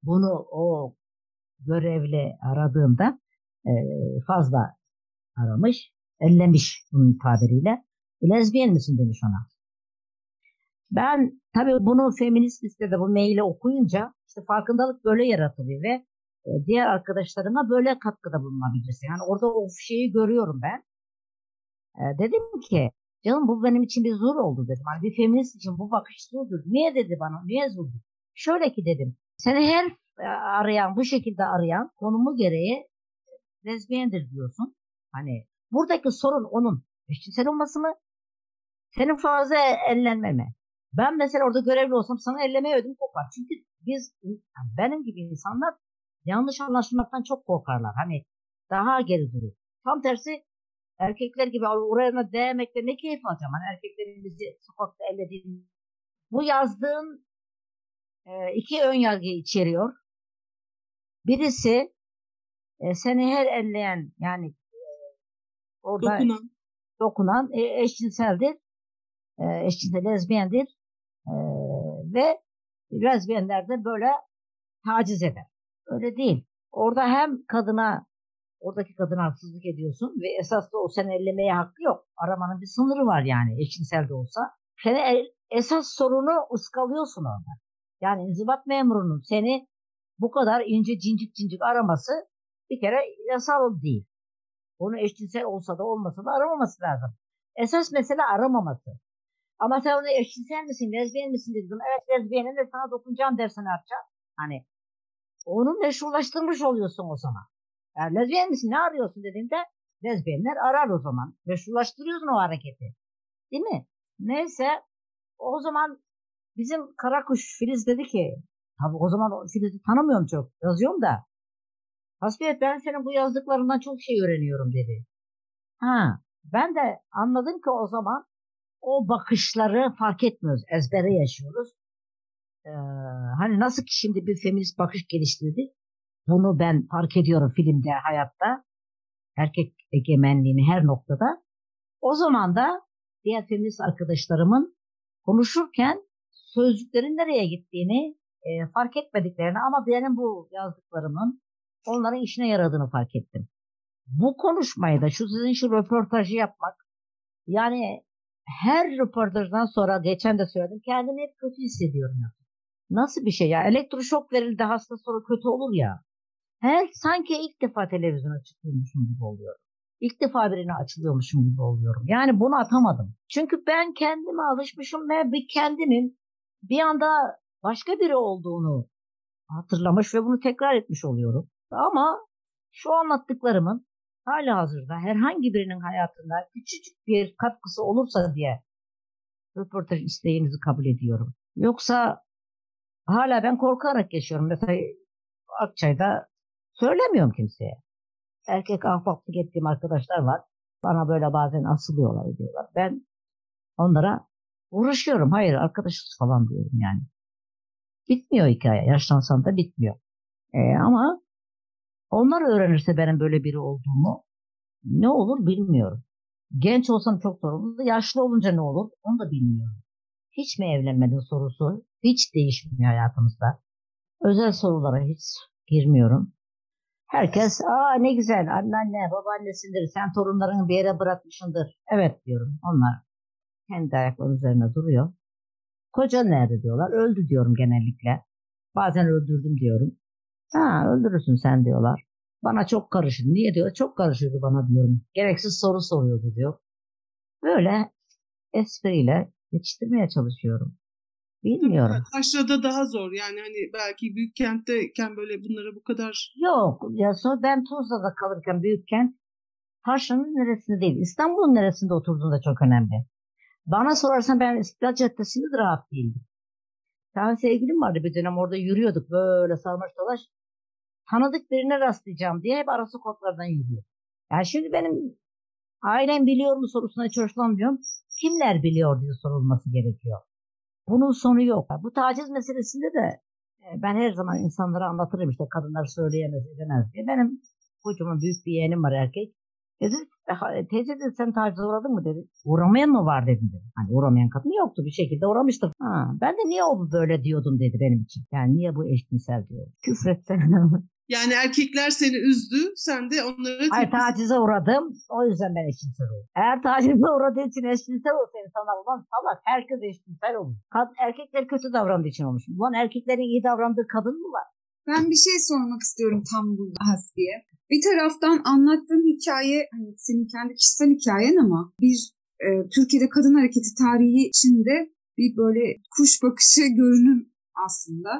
bunu o görevli aradığında e, fazla aramış. Ellemiş bunun tabiriyle. Lezbiyen misin demiş ona. Ben tabii bunu feminist listede bu maili okuyunca işte farkındalık böyle yaratılıyor ve e, diğer arkadaşlarıma böyle katkıda bulunabilirsin. Yani orada o şeyi görüyorum ben. E, dedim ki canım bu benim için bir zor oldu dedim. Hani bir feminist için bu bakış zordur. Niye dedi bana? Niye zordur? Şöyle ki dedim. Seni her e, arayan bu şekilde arayan konumu gereği lezbiyendir diyorsun. Hani buradaki sorun onun eşcinsel olması mı? Senin fazla ellenme mi? Ben mesela orada görevli olsam sana ellemeye ödüm kopar. Çünkü biz yani benim gibi insanlar yanlış anlaşılmaktan çok korkarlar. Hani daha geri durur. Tam tersi erkekler gibi oraya değmekte ne keyif alacağım. Hani erkeklerin bizi sokakta ellediğini. Bu yazdığın e, iki ön yargı içeriyor. Birisi e, seni her elleyen yani e, orada Dokunan. dokunan e, eşcinseldir. E, eşcinsel lezbiyendir. E, ve lezbiyenler de böyle taciz eder. Öyle değil. Orada hem kadına oradaki kadına haksızlık ediyorsun ve esas da o seni ellemeye hakkı yok. Aramanın bir sınırı var yani eşcinsel de olsa. Seni el, esas sorunu ıskalıyorsun orada. Yani inzibat memurunun seni bu kadar ince cincik cincik araması bir kere yasal değil. Onu eşcinsel olsa da olmasa da aramaması lazım. Esas mesele aramaması. Ama sen onu eşcinsel misin, lezbiyen misin dedim. Evet lezbiyenim de sana dokunacağım dersen yapacağım. Hani onu meşrulaştırmış oluyorsun o zaman. Yani lezbiyen misin ne arıyorsun dediğinde lezbiyenler arar o zaman. Meşrulaştırıyorsun o hareketi. Değil mi? Neyse o zaman bizim Karakuş Filiz dedi ki tabi o zaman Filiz'i tanımıyorum çok yazıyorum da Hasbiyet ben senin bu yazdıklarından çok şey öğreniyorum dedi. Ha ben de anladım ki o zaman o bakışları fark etmiyoruz. Ezbere yaşıyoruz. Ee, hani nasıl ki şimdi bir feminist bakış geliştirdi. Bunu ben fark ediyorum filmde, hayatta. Erkek egemenliğini her noktada. O zaman da diğer feminist arkadaşlarımın konuşurken sözcüklerin nereye gittiğini e, fark etmediklerini ama benim bu yazdıklarımın onların işine yaradığını fark ettim. Bu konuşmayı da şu sizin şu röportajı yapmak yani her röportajdan sonra geçen de söyledim kendimi hep kötü hissediyorum. Ya. Nasıl bir şey ya? Elektroşok verildi hasta sonra kötü olur ya. Her sanki ilk defa televizyona çıkıyormuşum gibi oluyorum. İlk defa birine açılıyormuşum gibi oluyorum. Yani bunu atamadım. Çünkü ben kendime alışmışım ve bir kendimin bir anda başka biri olduğunu hatırlamış ve bunu tekrar etmiş oluyorum. Ama şu anlattıklarımın hala hazırda herhangi birinin hayatında küçücük bir katkısı olursa diye röportaj isteğinizi kabul ediyorum. Yoksa hala ben korkarak yaşıyorum. Mesela Akçay'da söylemiyorum kimseye. Erkek ahbaplık ettiğim arkadaşlar var. Bana böyle bazen asılıyorlar diyorlar. Ben onlara uğraşıyorum. Hayır arkadaşız falan diyorum yani. Bitmiyor hikaye. Yaşlansam da bitmiyor. E, ama onlar öğrenirse benim böyle biri olduğumu ne olur bilmiyorum. Genç olsam çok sorumlu. Yaşlı olunca ne olur onu da bilmiyorum. Hiç mi evlenmedin sorusu hiç değişmiyor hayatımızda. Özel sorulara hiç girmiyorum. Herkes aa ne güzel anneanne babaannesindir sen torunlarını bir yere bırakmışındır. Evet diyorum onlar kendi ayakları üzerine duruyor. Koca nerede diyorlar. Öldü diyorum genellikle. Bazen öldürdüm diyorum. Ha öldürürsün sen diyorlar. Bana çok karışır. Niye diyor? Çok karışıyordu bana diyorum. Gereksiz soru soruyordu diyor. Böyle espriyle geçiştirmeye çalışıyorum. Bilmiyorum. Taşra'da daha zor. Yani hani belki büyük kentteyken böyle bunlara bu kadar... Yok. Ya sonra ben Tuzla'da kalırken büyük kent Taşra'nın neresinde değil. İstanbul'un neresinde oturduğunda çok önemli. Bana sorarsan ben İstiklal Caddesi'nde de rahat değildim. Bir sevgilim vardı bir dönem orada yürüyorduk böyle sarmaş dolaş. Tanıdık birine rastlayacağım diye hep ara sokaklardan yürüyor. Yani şimdi benim ailem biliyor mu sorusuna hiç. Kimler biliyor diye sorulması gerekiyor. Bunun sonu yok. Bu taciz meselesinde de e, ben her zaman insanlara anlatırım işte kadınlar söyleyemez edemez diye. Benim kocaman büyük bir yeğenim var erkek. Dedi, teyze dedi sen tacize uğradın mı dedi. Uğramayan mı var dedi. Hani uğramayan kadın yoktu bir şekilde uğramıştır. Ha, ben de niye o böyle diyordum dedi benim için. Yani niye bu eşcinsel diyor. Küfretse. Yani erkekler seni üzdü, sen de onlara... Hayır tacize uğradım, o yüzden ben eşcinsel oldum. Eğer tacize uğradığı için eşcinsel olsa insanlar ulan salak, herkes eşcinsel olur. Kad erkekler kötü davrandığı için olmuş. Ulan erkeklerin iyi davrandığı kadın mı var? Ben bir şey sormak istiyorum tam burada Hasbiye. Bir taraftan anlattığın hikaye, hani senin kendi kişisel hikayen ama bir e, Türkiye'de kadın hareketi tarihi içinde bir böyle kuş bakışı görünüm aslında.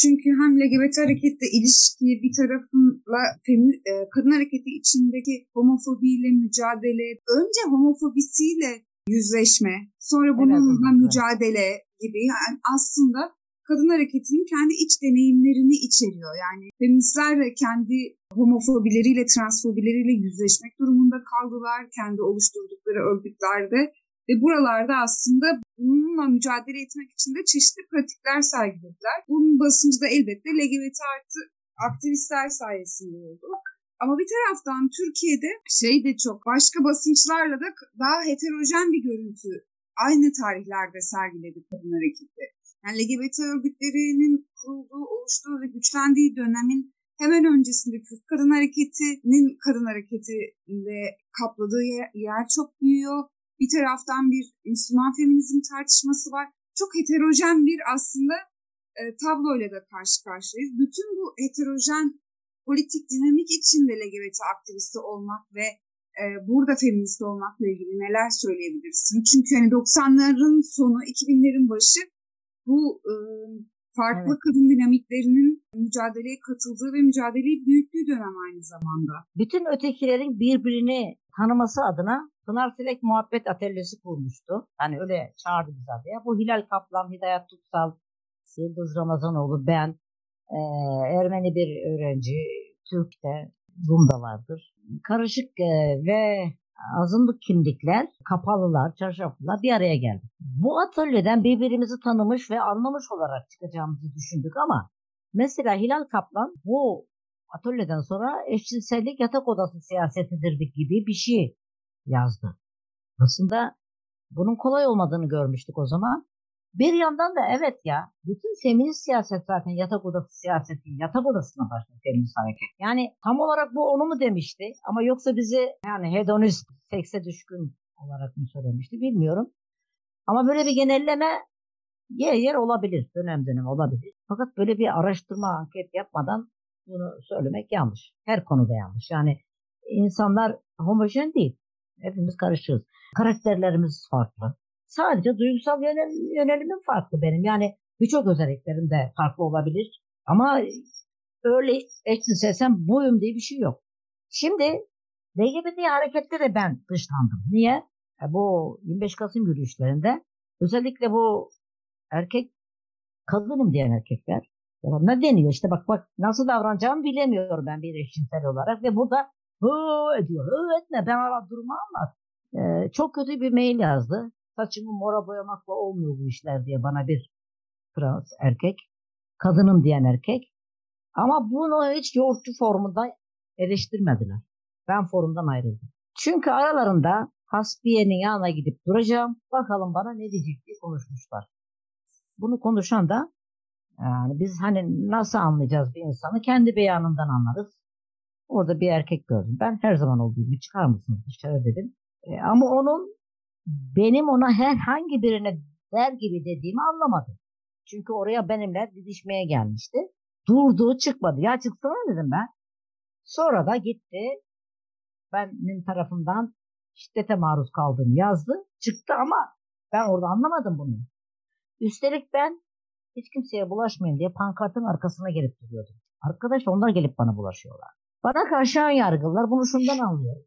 Çünkü hem LGBT hareketle ilişki bir tarafınla femi, e, kadın hareketi içindeki homofobiyle mücadele, önce homofobisiyle yüzleşme, sonra bununla evet, mücadele gibi yani aslında kadın hareketinin kendi iç deneyimlerini içeriyor. Yani feministler kendi homofobileriyle, transfobileriyle yüzleşmek durumunda kaldılar kendi oluşturdukları örgütlerde ve buralarda aslında bununla mücadele etmek için de çeşitli pratikler sergilediler. Bunun basıncı da elbette LGBT artı aktivistler sayesinde oldu. Ama bir taraftan Türkiye'de şey de çok başka basınçlarla da daha heterojen bir görüntü aynı tarihlerde sergiledi kadın hareketi. Yani LGBT örgütlerinin kurulduğu, oluştuğu ve güçlendiği dönemin hemen öncesinde Kürt Kadın Hareketi'nin kadın hareketiyle kapladığı yer, yer çok büyüyor. Bir taraftan bir Müslüman feminizm tartışması var. çok heterojen bir aslında e, tabloyla da karşı karşıyayız. Bütün bu heterojen politik dinamik içinde LGBT aktivisti olmak ve e, burada feminist olmakla ilgili neler söyleyebilirsin? Çünkü hani 90'ların sonu, 2000'lerin başı bu e, farklı evet. kadın dinamiklerinin mücadeleye katıldığı ve mücadeleyi büyüttüğü dönem aynı zamanda. Bütün ötekilerin birbirini tanıması adına Pınar Silek Muhabbet Atölyesi kurmuştu. Hani öyle çağırdı bizi adaya. Bu Hilal Kaplan, Hidayet Tutsal, Yıldız Ramazanoğlu, ben, e, Ermeni bir öğrenci, Türk'te, Rum'da vardır. Karışık e, ve azınlık kimlikler, kapalılar, çarşaflılar bir araya geldik. Bu atölyeden birbirimizi tanımış ve anlamış olarak çıkacağımızı düşündük ama mesela Hilal Kaplan bu atölyeden sonra eşcinsellik yatak odası siyasetidir gibi bir şey yazdı. Aslında bunun kolay olmadığını görmüştük o zaman. Bir yandan da evet ya bütün feminist siyaset zaten yatak odası siyaseti, yatak odasına başladı feminist hareket. Yani tam olarak bu onu mu demişti ama yoksa bizi yani hedonist, sekse düşkün olarak mı söylemişti bilmiyorum. Ama böyle bir genelleme yer yer olabilir, dönem dönem olabilir. Fakat böyle bir araştırma, anket yapmadan bunu söylemek yanlış. Her konuda yanlış. Yani insanlar homojen değil. Hepimiz karışığız. Karakterlerimiz farklı. Sadece duygusal yönel, yönelimim farklı benim. Yani birçok özelliklerim de farklı olabilir. Ama öyle eşcinselsem buyum diye bir şey yok. Şimdi LGBT harekette de ben dışlandım. Niye? E bu 25 Kasım yürüyüşlerinde özellikle bu erkek kadınım diyen erkekler ne deniyor işte bak bak nasıl davranacağımı bilemiyorum ben bir eşcinsel olarak ve burada hı ediyor. Hı etme ben ara durumu anlat. Ee, çok kötü bir mail yazdı saçımı mora boyamakla olmuyor bu işler diye bana bir Frans erkek, kadınım diyen erkek. Ama bunu hiç yoğurtçu formunda eleştirmediler. Ben forumdan ayrıldım. Çünkü aralarında Hasbiye'nin yanına gidip duracağım. Bakalım bana ne diyecek diye konuşmuşlar. Bunu konuşan da yani biz hani nasıl anlayacağız bir insanı? Kendi beyanından anlarız. Orada bir erkek gördüm. Ben her zaman olduğu gibi çıkar mısınız dışarı dedim. E, ama onun benim ona herhangi birine der gibi dediğimi anlamadı. Çünkü oraya benimle didişmeye gelmişti. Durdu çıkmadı. Ya çıksana dedim ben. Sonra da gitti. Benim tarafından şiddete maruz kaldığını yazdı. Çıktı ama ben orada anlamadım bunu. Üstelik ben hiç kimseye bulaşmayın diye pankartın arkasına gelip duruyordum. Arkadaş onlar gelip bana bulaşıyorlar. Bana karşı ön yargılar bunu şundan anlıyorum.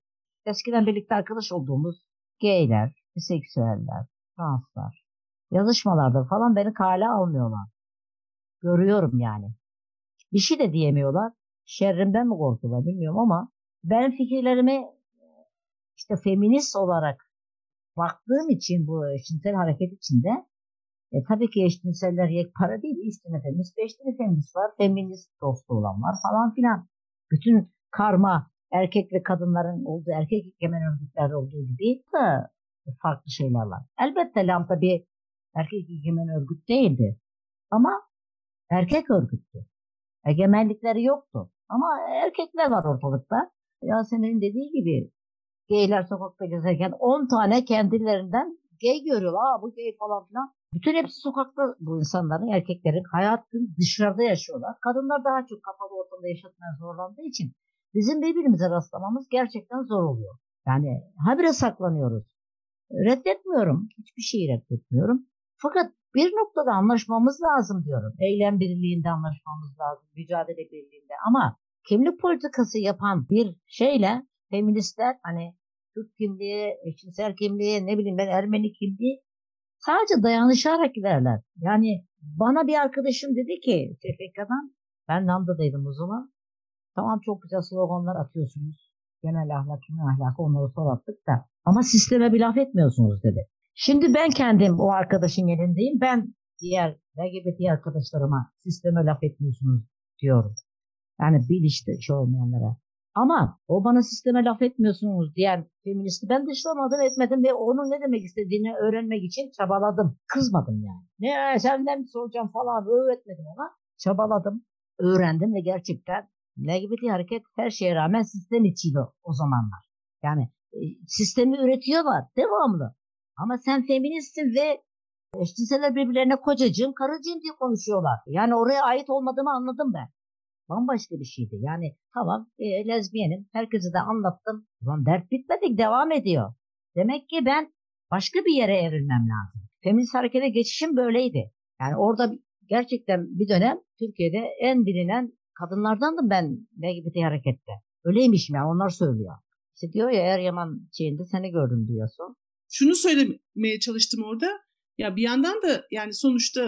Eskiden birlikte arkadaş olduğumuz gayler, biseksüeller, translar yazışmalarda falan beni kale almıyorlar. Görüyorum yani. Bir şey de diyemiyorlar. Şerrimden mi korkuyorlar bilmiyorum ama ben fikirlerimi işte feminist olarak baktığım için bu eşcinsel hareket içinde e, tabii ki eşcinseller yekpare değil. Üç feminist, beş tane feminist var. Feminist dostu olan var falan filan. Bütün karma erkek ve kadınların olduğu, erkek egemen örgütlerde olduğu gibi da farklı şeyler var. Elbette Lambda bir erkek egemen örgüt değildi. Ama erkek örgüttü. Egemenlikleri yoktu. Ama erkekler var ortalıkta. Yasemin'in dediği gibi gayler sokakta gezerken 10 tane kendilerinden gay görüyorlar. Aa bu gay falan filan. Bütün hepsi sokakta bu insanların, erkeklerin hayatın dışarıda yaşıyorlar. Kadınlar daha çok kapalı ortamda yaşatmaya zorlandığı için bizim birbirimize rastlamamız gerçekten zor oluyor. Yani habire saklanıyoruz. Reddetmiyorum. Hiçbir şeyi reddetmiyorum. Fakat bir noktada anlaşmamız lazım diyorum. Eylem birliğinde anlaşmamız lazım. Mücadele birliğinde. Ama kimlik politikası yapan bir şeyle feministler hani Türk kimliği, eşcinsel kimliği, ne bileyim ben Ermeni kimliği sadece dayanışarak giderler. Yani bana bir arkadaşım dedi ki TFK'dan ben Lambda'daydım o zaman. Tamam çok güzel sloganlar atıyorsunuz. Genel ahlak, kimin ahlakı onları sorarttık da. Ama sisteme bir laf etmiyorsunuz dedi. Şimdi ben kendim o arkadaşın yerindeyim. Ben diğer LGBT arkadaşlarıma sisteme laf etmiyorsunuz diyorum. Yani bilinçli şey olmayanlara. Ama o bana sisteme laf etmiyorsunuz diyen feministi ben dışlamadım etmedim ve onun ne demek istediğini öğrenmek için çabaladım. Kızmadım yani. Ne senden soracağım falan öğretmedim ona. Çabaladım, öğrendim ve gerçekten LGBT hareket her şeye rağmen sistem içiydi o zamanlar. Yani e, sistemi üretiyorlar devamlı. Ama sen feministsin ve Eşcinseller birbirlerine kocacığım, karıcığım diye konuşuyorlar. Yani oraya ait olmadığımı anladım ben. Bambaşka bir şeydi. Yani tamam e, lezbiyenim. Herkese de anlattım. Ulan dert bitmedi devam ediyor. Demek ki ben başka bir yere evrilmem lazım. Feminist harekete geçişim böyleydi. Yani orada gerçekten bir dönem Türkiye'de en bilinen kadınlardandım ben LGBT harekette. Öyleymişim ya onlar söylüyor. İşte diyor ya Eryaman şeyinde seni gördüm diyorsun. Şunu söylemeye çalıştım orada. Ya bir yandan da yani sonuçta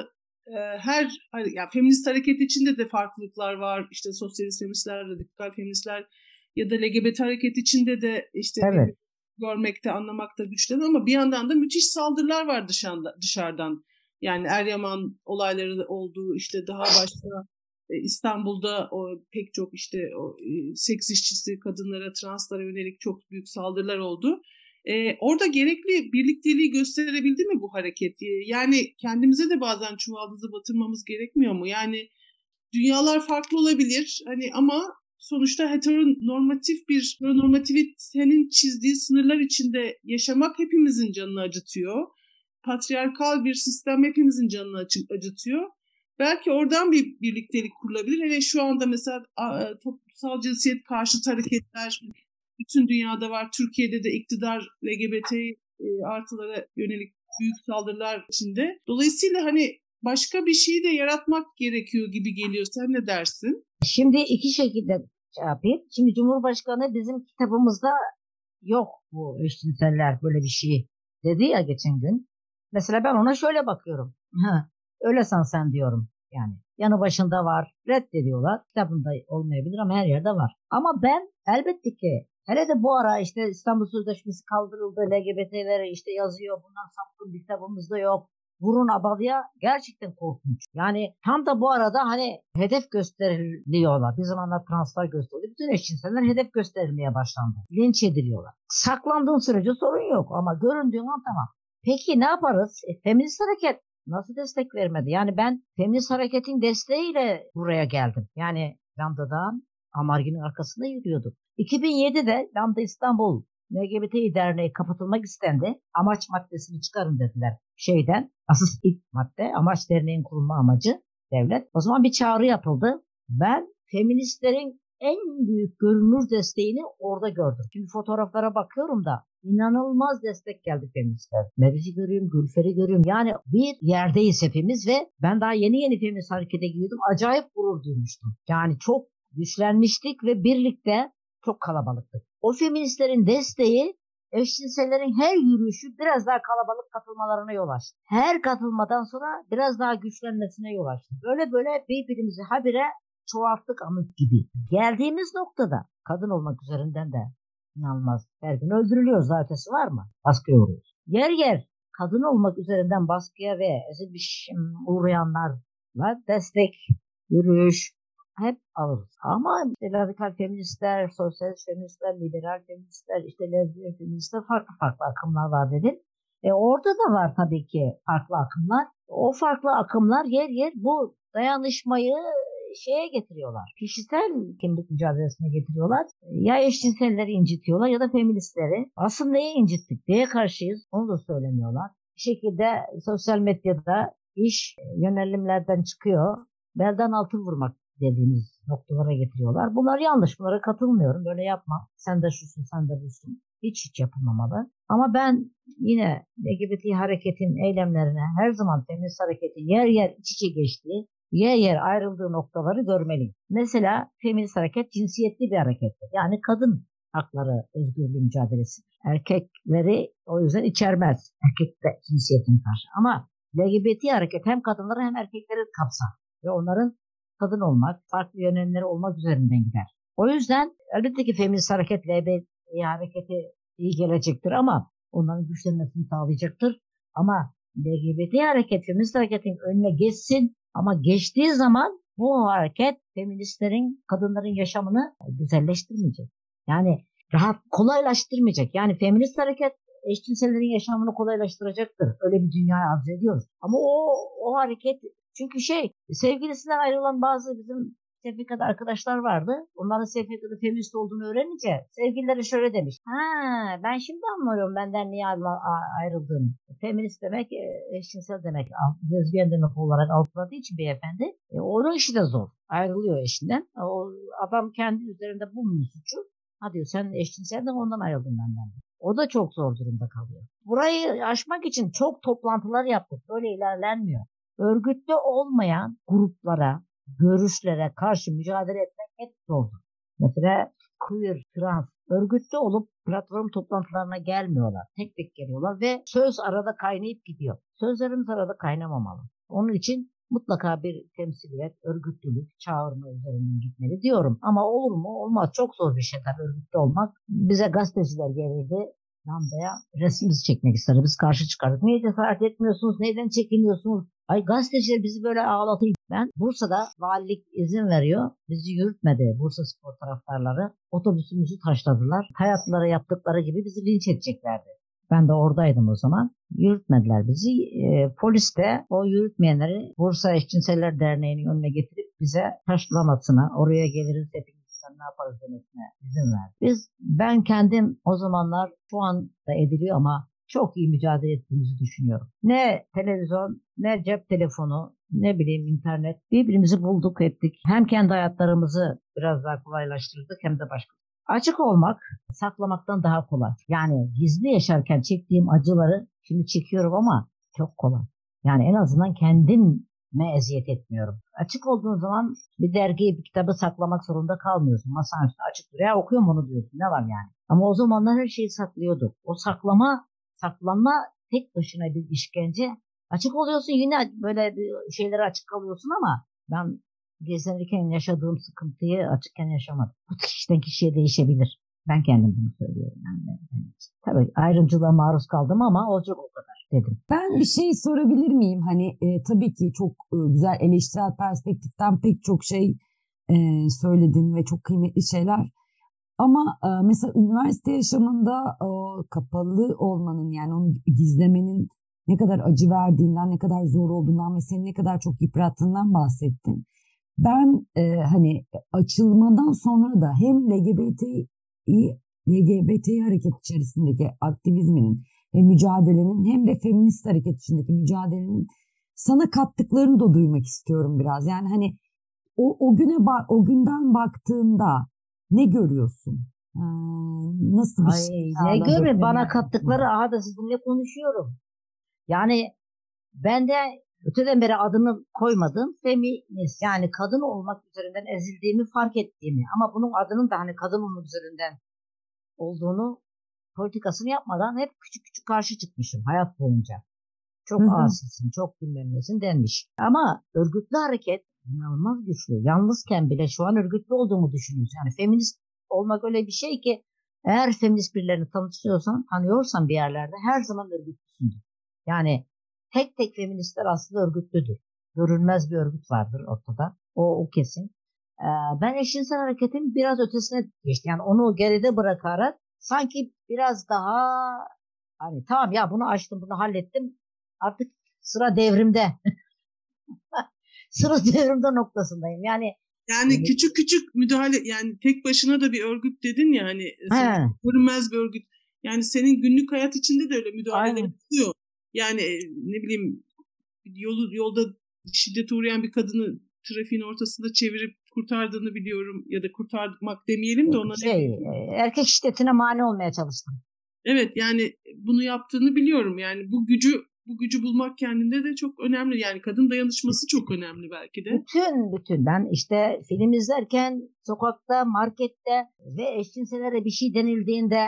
e, her ya feminist hareket içinde de farklılıklar var. İşte sosyalist feministler, radikal feministler ya da LGBT hareket içinde de işte Evet. görmekte, anlamakta güçleniyor ama bir yandan da müthiş saldırılar var dışarıdan. dışarıdan. Yani Eryaman olayları olduğu işte daha başka İstanbul'da o pek çok işte o e, seks işçisi kadınlara, translara yönelik çok büyük saldırılar oldu. E, orada gerekli birlikteliği gösterebildi mi bu hareket? E, yani kendimize de bazen çuvaldızı batırmamız gerekmiyor mu? Yani dünyalar farklı olabilir hani ama sonuçta heteronormatif bir heteronormativitenin çizdiği sınırlar içinde yaşamak hepimizin canını acıtıyor. Patriarkal bir sistem hepimizin canını acı- acıtıyor. Belki oradan bir birliktelik kurulabilir. Hele şu anda mesela a, toplumsal cinsiyet karşıtı hareketler bütün dünyada var. Türkiye'de de iktidar LGBT e, artılara yönelik büyük saldırılar içinde. Dolayısıyla hani başka bir şeyi de yaratmak gerekiyor gibi geliyor. Sen ne dersin? Şimdi iki şekilde şey yapayım. Şimdi Cumhurbaşkanı bizim kitabımızda yok bu eşcinseller böyle bir şey dedi ya geçen gün. Mesela ben ona şöyle bakıyorum. Öyle san sen diyorum yani. Yanı başında var. Reddediyorlar. Kitabında olmayabilir ama her yerde var. Ama ben elbette ki hele de bu ara işte İstanbul Sözleşmesi kaldırıldı. LGBT'lere işte yazıyor. Bunlar sapkın bir kitabımızda yok. Vurun abalıya gerçekten korkunç. Yani tam da bu arada hani hedef gösteriliyorlar. Bir zamanlar translar gösterildi. Bütün eşcinseller hedef gösterilmeye başlandı. Linç ediliyorlar. Saklandığın sürece sorun yok ama göründüğün an tamam. Peki ne yaparız? E, feminist hareket nasıl destek vermedi? Yani ben feminist hareketin desteğiyle buraya geldim. Yani Lambda'dan Amargin'in arkasında yürüyorduk. 2007'de Lambda İstanbul LGBT Derneği kapatılmak istendi. Amaç maddesini çıkarın dediler şeyden. Asıl ilk madde amaç derneğin kurulma amacı devlet. O zaman bir çağrı yapıldı. Ben feministlerin en büyük görünür desteğini orada gördüm. Şimdi fotoğraflara bakıyorum da inanılmaz destek geldi feministler. Mevzi görüyorum, Gülfer'i görüyorum. Yani bir yerdeyiz hepimiz ve ben daha yeni yeni feminist harekete giriyordum. Acayip gurur duymuştum. Yani çok güçlenmiştik ve birlikte çok kalabalıktık. O feministlerin desteği eşcinsellerin her yürüyüşü biraz daha kalabalık katılmalarına yol açtı. Her katılmadan sonra biraz daha güçlenmesine yol açtı. Böyle böyle birbirimizi habire çoğalttık amık gibi. Geldiğimiz noktada kadın olmak üzerinden de inanılmaz. Her gün öldürülüyoruz. Daha ötesi var mı? Baskıya uğruyoruz. Yer yer kadın olmak üzerinden baskıya ve ezilmiş uğrayanlarla destek, yürüyüş, hep alırız. Ama işte radikal feministler, sosyalist feministler, liberal feministler, işte lezbiyen feministler farklı farklı akımlar var dedim. E orada da var tabii ki farklı akımlar. O farklı akımlar yer yer bu dayanışmayı şeye getiriyorlar. Kişisel kimlik mücadelesine getiriyorlar. Ya eşcinselleri incitiyorlar ya da feministleri. Asıl neye incittik? Neye karşıyız? Onu da söylemiyorlar. Bir şekilde sosyal medyada iş yönelimlerden çıkıyor. Belden altın vurmak dediğimiz noktalara getiriyorlar. Bunlar yanlış. Bunlara katılmıyorum. Böyle yapma. Sen de şusun, sen de busun. Hiç hiç yapılmamalı. Ama ben yine LGBT hareketin eylemlerine her zaman feminist hareketin yer yer iç içe geçtiği, yer yer ayrıldığı noktaları görmeliyim. Mesela feminist hareket cinsiyetli bir harekettir. Yani kadın hakları özgürlüğü mücadelesi. Erkekleri o yüzden içermez. Erkek de cinsiyetine karşı. Ama LGBT hareket hem kadınları hem erkekleri kapsar. Ve onların kadın olmak, farklı yönelimleri olmak üzerinden gider. O yüzden elbette ki feminist hareket LGBT hareketi iyi gelecektir ama onların güçlenmesini sağlayacaktır. Ama LGBT hareket, feminist hareketin önüne geçsin ama geçtiği zaman bu hareket feministlerin, kadınların yaşamını güzelleştirmeyecek. Yani rahat, kolaylaştırmayacak. Yani feminist hareket eşcinsellerin yaşamını kolaylaştıracaktır. Öyle bir dünya arzu ediyoruz. Ama o, o hareket çünkü şey sevgilisinden ayrılan bazı bizim SFK'da arkadaşlar vardı. Onların SFK'da feminist olduğunu öğrenince sevgilileri şöyle demiş. Ha ben şimdi anlıyorum benden niye ayrıldığını. Feminist demek e, eşcinsel demek. Lezbiyen demek olarak algıladığı için beyefendi. E, onun işi de zor. Ayrılıyor eşinden. O adam kendi üzerinde bulmuyor suçu. Ha diyor sen eşcinselden ondan ayrıldın benden. O da çok zor durumda kalıyor. Burayı aşmak için çok toplantılar yaptık. Böyle ilerlenmiyor. Örgütlü olmayan gruplara, görüşlere karşı mücadele etmek hep zordur. Mesela queer, trans örgütlü olup platform toplantılarına gelmiyorlar. Tek tek geliyorlar ve söz arada kaynayıp gidiyor. Sözlerimiz arada kaynamamalı. Onun için mutlaka bir temsiliyet, örgütlülük, çağırma üzerinden gitmeli diyorum. Ama olur mu? Olmaz. Çok zor bir şey tabii örgütlü olmak. Bize gazeteciler gelirdi. Lambaya resmimizi çekmek isterdi. Biz karşı çıkardık. Niye cesaret etmiyorsunuz? Neyden çekiniyorsunuz? Ay gazeteciler bizi böyle ağlatıyor. Ben Bursa'da valilik izin veriyor. Bizi yürütmedi Bursa spor taraftarları. Otobüsümüzü taşladılar. Hayatlara yaptıkları gibi bizi linç edeceklerdi. Ben de oradaydım o zaman. Yürütmediler bizi. E, polis de o yürütmeyenleri Bursa Eşcinseller Derneği'nin önüne getirip bize taşlamasına, oraya geliriz hepimiz ne yaparız demesine izin verdi. Biz, ben kendim o zamanlar şu an da ediliyor ama çok iyi mücadele ettiğimizi düşünüyorum. Ne televizyon, ne cep telefonu, ne bileyim internet birbirimizi bulduk ettik. Hem kendi hayatlarımızı biraz daha kolaylaştırdık hem de başka. Açık olmak saklamaktan daha kolay. Yani gizli yaşarken çektiğim acıları şimdi çekiyorum ama çok kolay. Yani en azından kendime eziyet etmiyorum. Açık olduğun zaman bir dergiyi, bir kitabı saklamak zorunda kalmıyorsun. Masanın üstünde açık duruyor. Okuyorum onu diyorsun. Ne var yani? Ama o zamanlar her şeyi saklıyorduk. O saklama, saklanma tek başına bir işkence. Açık oluyorsun yine böyle şeyleri açık kalıyorsun ama ben gezinirken yaşadığım sıkıntıyı açıkken yaşamadım. Bu kişiden kişiye değişebilir. Ben kendim bunu söylüyorum. Yani, tabii ayrımcılığa maruz kaldım ama olacak o kadar dedim. Ben bir şey sorabilir miyim? Hani e, tabii ki çok e, güzel eleştirel perspektiften pek çok şey e, söyledin ve çok kıymetli şeyler. Ama e, mesela üniversite yaşamında e, kapalı olmanın yani onu gizlemenin ne kadar acı verdiğinden, ne kadar zor olduğundan ve seni ne kadar çok yıprattığından bahsettin. Ben e, hani açılmadan sonra da hem LGBT LGBT hareket içerisindeki aktivizminin ve mücadelenin hem de feminist hareket içindeki mücadelenin sana kattıklarını da duymak istiyorum biraz. Yani hani o, o güne o günden baktığında ne görüyorsun? Ee, nasıl bir Ay, şey? Ne görüyorum? Bana kattıkları aha da sizinle konuşuyorum. Yani ben de öteden beri adını koymadığım feminist yani kadın olmak üzerinden ezildiğimi fark ettiğimi ama bunun adının da hani kadın olmak üzerinden olduğunu politikasını yapmadan hep küçük küçük karşı çıkmışım hayat boyunca. Çok hı asisin, çok bilmem nesin denmiş. Ama örgütlü hareket inanılmaz güçlü. Yalnızken bile şu an örgütlü olduğumu düşünüyoruz. Yani feminist olmak öyle bir şey ki eğer feminist birilerini tanışıyorsan, tanıyorsan bir yerlerde her zaman örgütlüsündür. Yani tek tek feministler aslında örgütlüdür. Görünmez bir örgüt vardır ortada. O, o kesin. Ee, ben eşcinsel hareketin biraz ötesine geçtim. Yani onu geride bırakarak sanki biraz daha hani tamam ya bunu açtım bunu hallettim artık sıra devrimde. sıra devrimde noktasındayım. Yani yani küçük küçük müdahale yani tek başına da bir örgüt dedin ya hani görünmez bir örgüt. Yani senin günlük hayat içinde de öyle müdahale ediyor. Yani e, ne bileyim yolu yolda şiddete uğrayan bir kadını trafiğin ortasında çevirip kurtardığını biliyorum ya da kurtarmak demeyelim de ona şey, ne e, erkek şiddetine mani olmaya çalıştım. Evet yani bunu yaptığını biliyorum. Yani bu gücü bu gücü bulmak kendinde de çok önemli. Yani kadın dayanışması çok önemli belki de. Bütün bütün ben işte film izlerken sokakta, markette ve eşcinsellere bir şey denildiğinde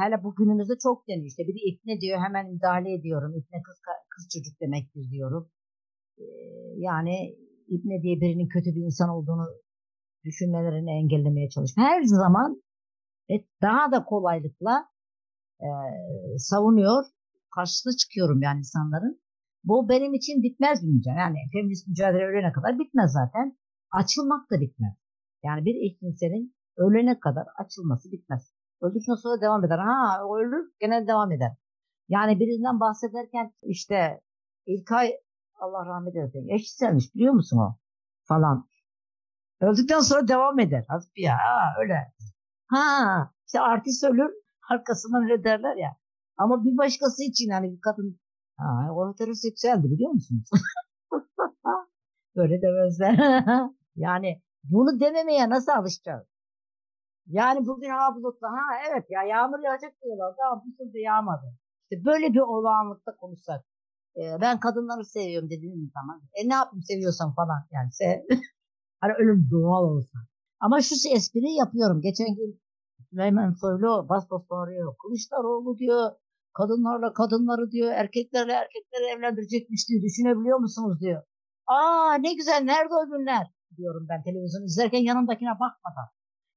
hele bugünümüzde çok deniyor. İşte biri ifne diyor hemen müdahale ediyorum. İfne kız, kız çocuk demektir diyorum. Ee, yani İbne diye birinin kötü bir insan olduğunu düşünmelerini engellemeye çalışıyorum. Her zaman ve daha da kolaylıkla e, savunuyor, karşısına çıkıyorum yani insanların. Bu benim için bitmez bir mücadele. Yani feminist mücadele ölene kadar bitmez zaten. Açılmak da bitmez. Yani bir eşcinselin ölene kadar açılması bitmez. Öldükten sonra devam eder. Ha ölür gene devam eder. Yani birinden bahsederken işte İlkay Allah rahmet eylesin eşcinselmiş biliyor musun o? Falan. Öldükten sonra devam eder. Hasbi ya ha, öyle. Ha işte artist ölür arkasından öyle derler ya. Ama bir başkası için hani bir kadın ha, o heteroseksüeldi biliyor musunuz? Böyle demezler. yani bunu dememeye nasıl alışacağız? Yani bugün hava bulutlu. Ha evet ya yağmur yağacak diyorlar. Tamam bir türlü yağmadı. İşte böyle bir olağanlıkta konuşsak. e, ben kadınları seviyorum dediğim zaman. E ne yapayım seviyorsan falan. Yani sev. hani ölüm doğal olsa. Ama şu espriyi yapıyorum. Geçen gün Süleyman Soylu bas bas bağırıyor. Kılıçdaroğlu diyor. Kadınlarla kadınları diyor. Erkeklerle erkekleri evlendirecekmiş diyor. Düşünebiliyor musunuz diyor. Aa ne güzel nerede o günler diyorum ben televizyon izlerken yanımdakine bakmadan.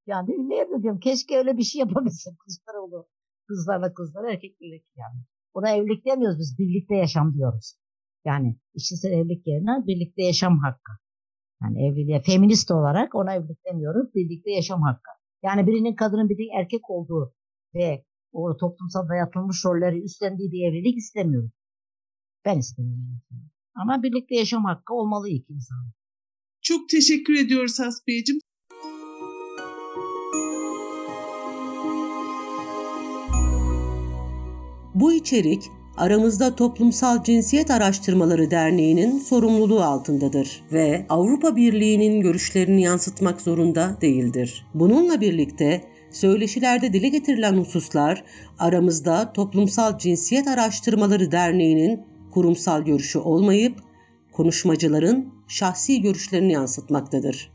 Yani nerede diyorum keşke öyle bir şey yapabilsek Kılıçdaroğlu. Kızlarla kızlar erkeklerle yani. Ona evlilik demiyoruz biz birlikte yaşam diyoruz. Yani işsel evlilik yerine birlikte yaşam hakkı. Yani evliliğe feminist olarak ona evlilik demiyoruz birlikte yaşam hakkı. Yani birinin kadının birinin erkek olduğu ve o toplumsal dayatılmış rolleri üstlendiği bir evlilik istemiyoruz. Ben istemiyorum. Ama birlikte yaşam hakkı olmalı iki insan. Çok teşekkür ediyoruz Hasbiyeciğim. Bu içerik Aramızda Toplumsal Cinsiyet Araştırmaları Derneği'nin sorumluluğu altındadır ve Avrupa Birliği'nin görüşlerini yansıtmak zorunda değildir. Bununla birlikte söyleşilerde dile getirilen hususlar aramızda Toplumsal Cinsiyet Araştırmaları Derneği'nin kurumsal görüşü olmayıp konuşmacıların şahsi görüşlerini yansıtmaktadır.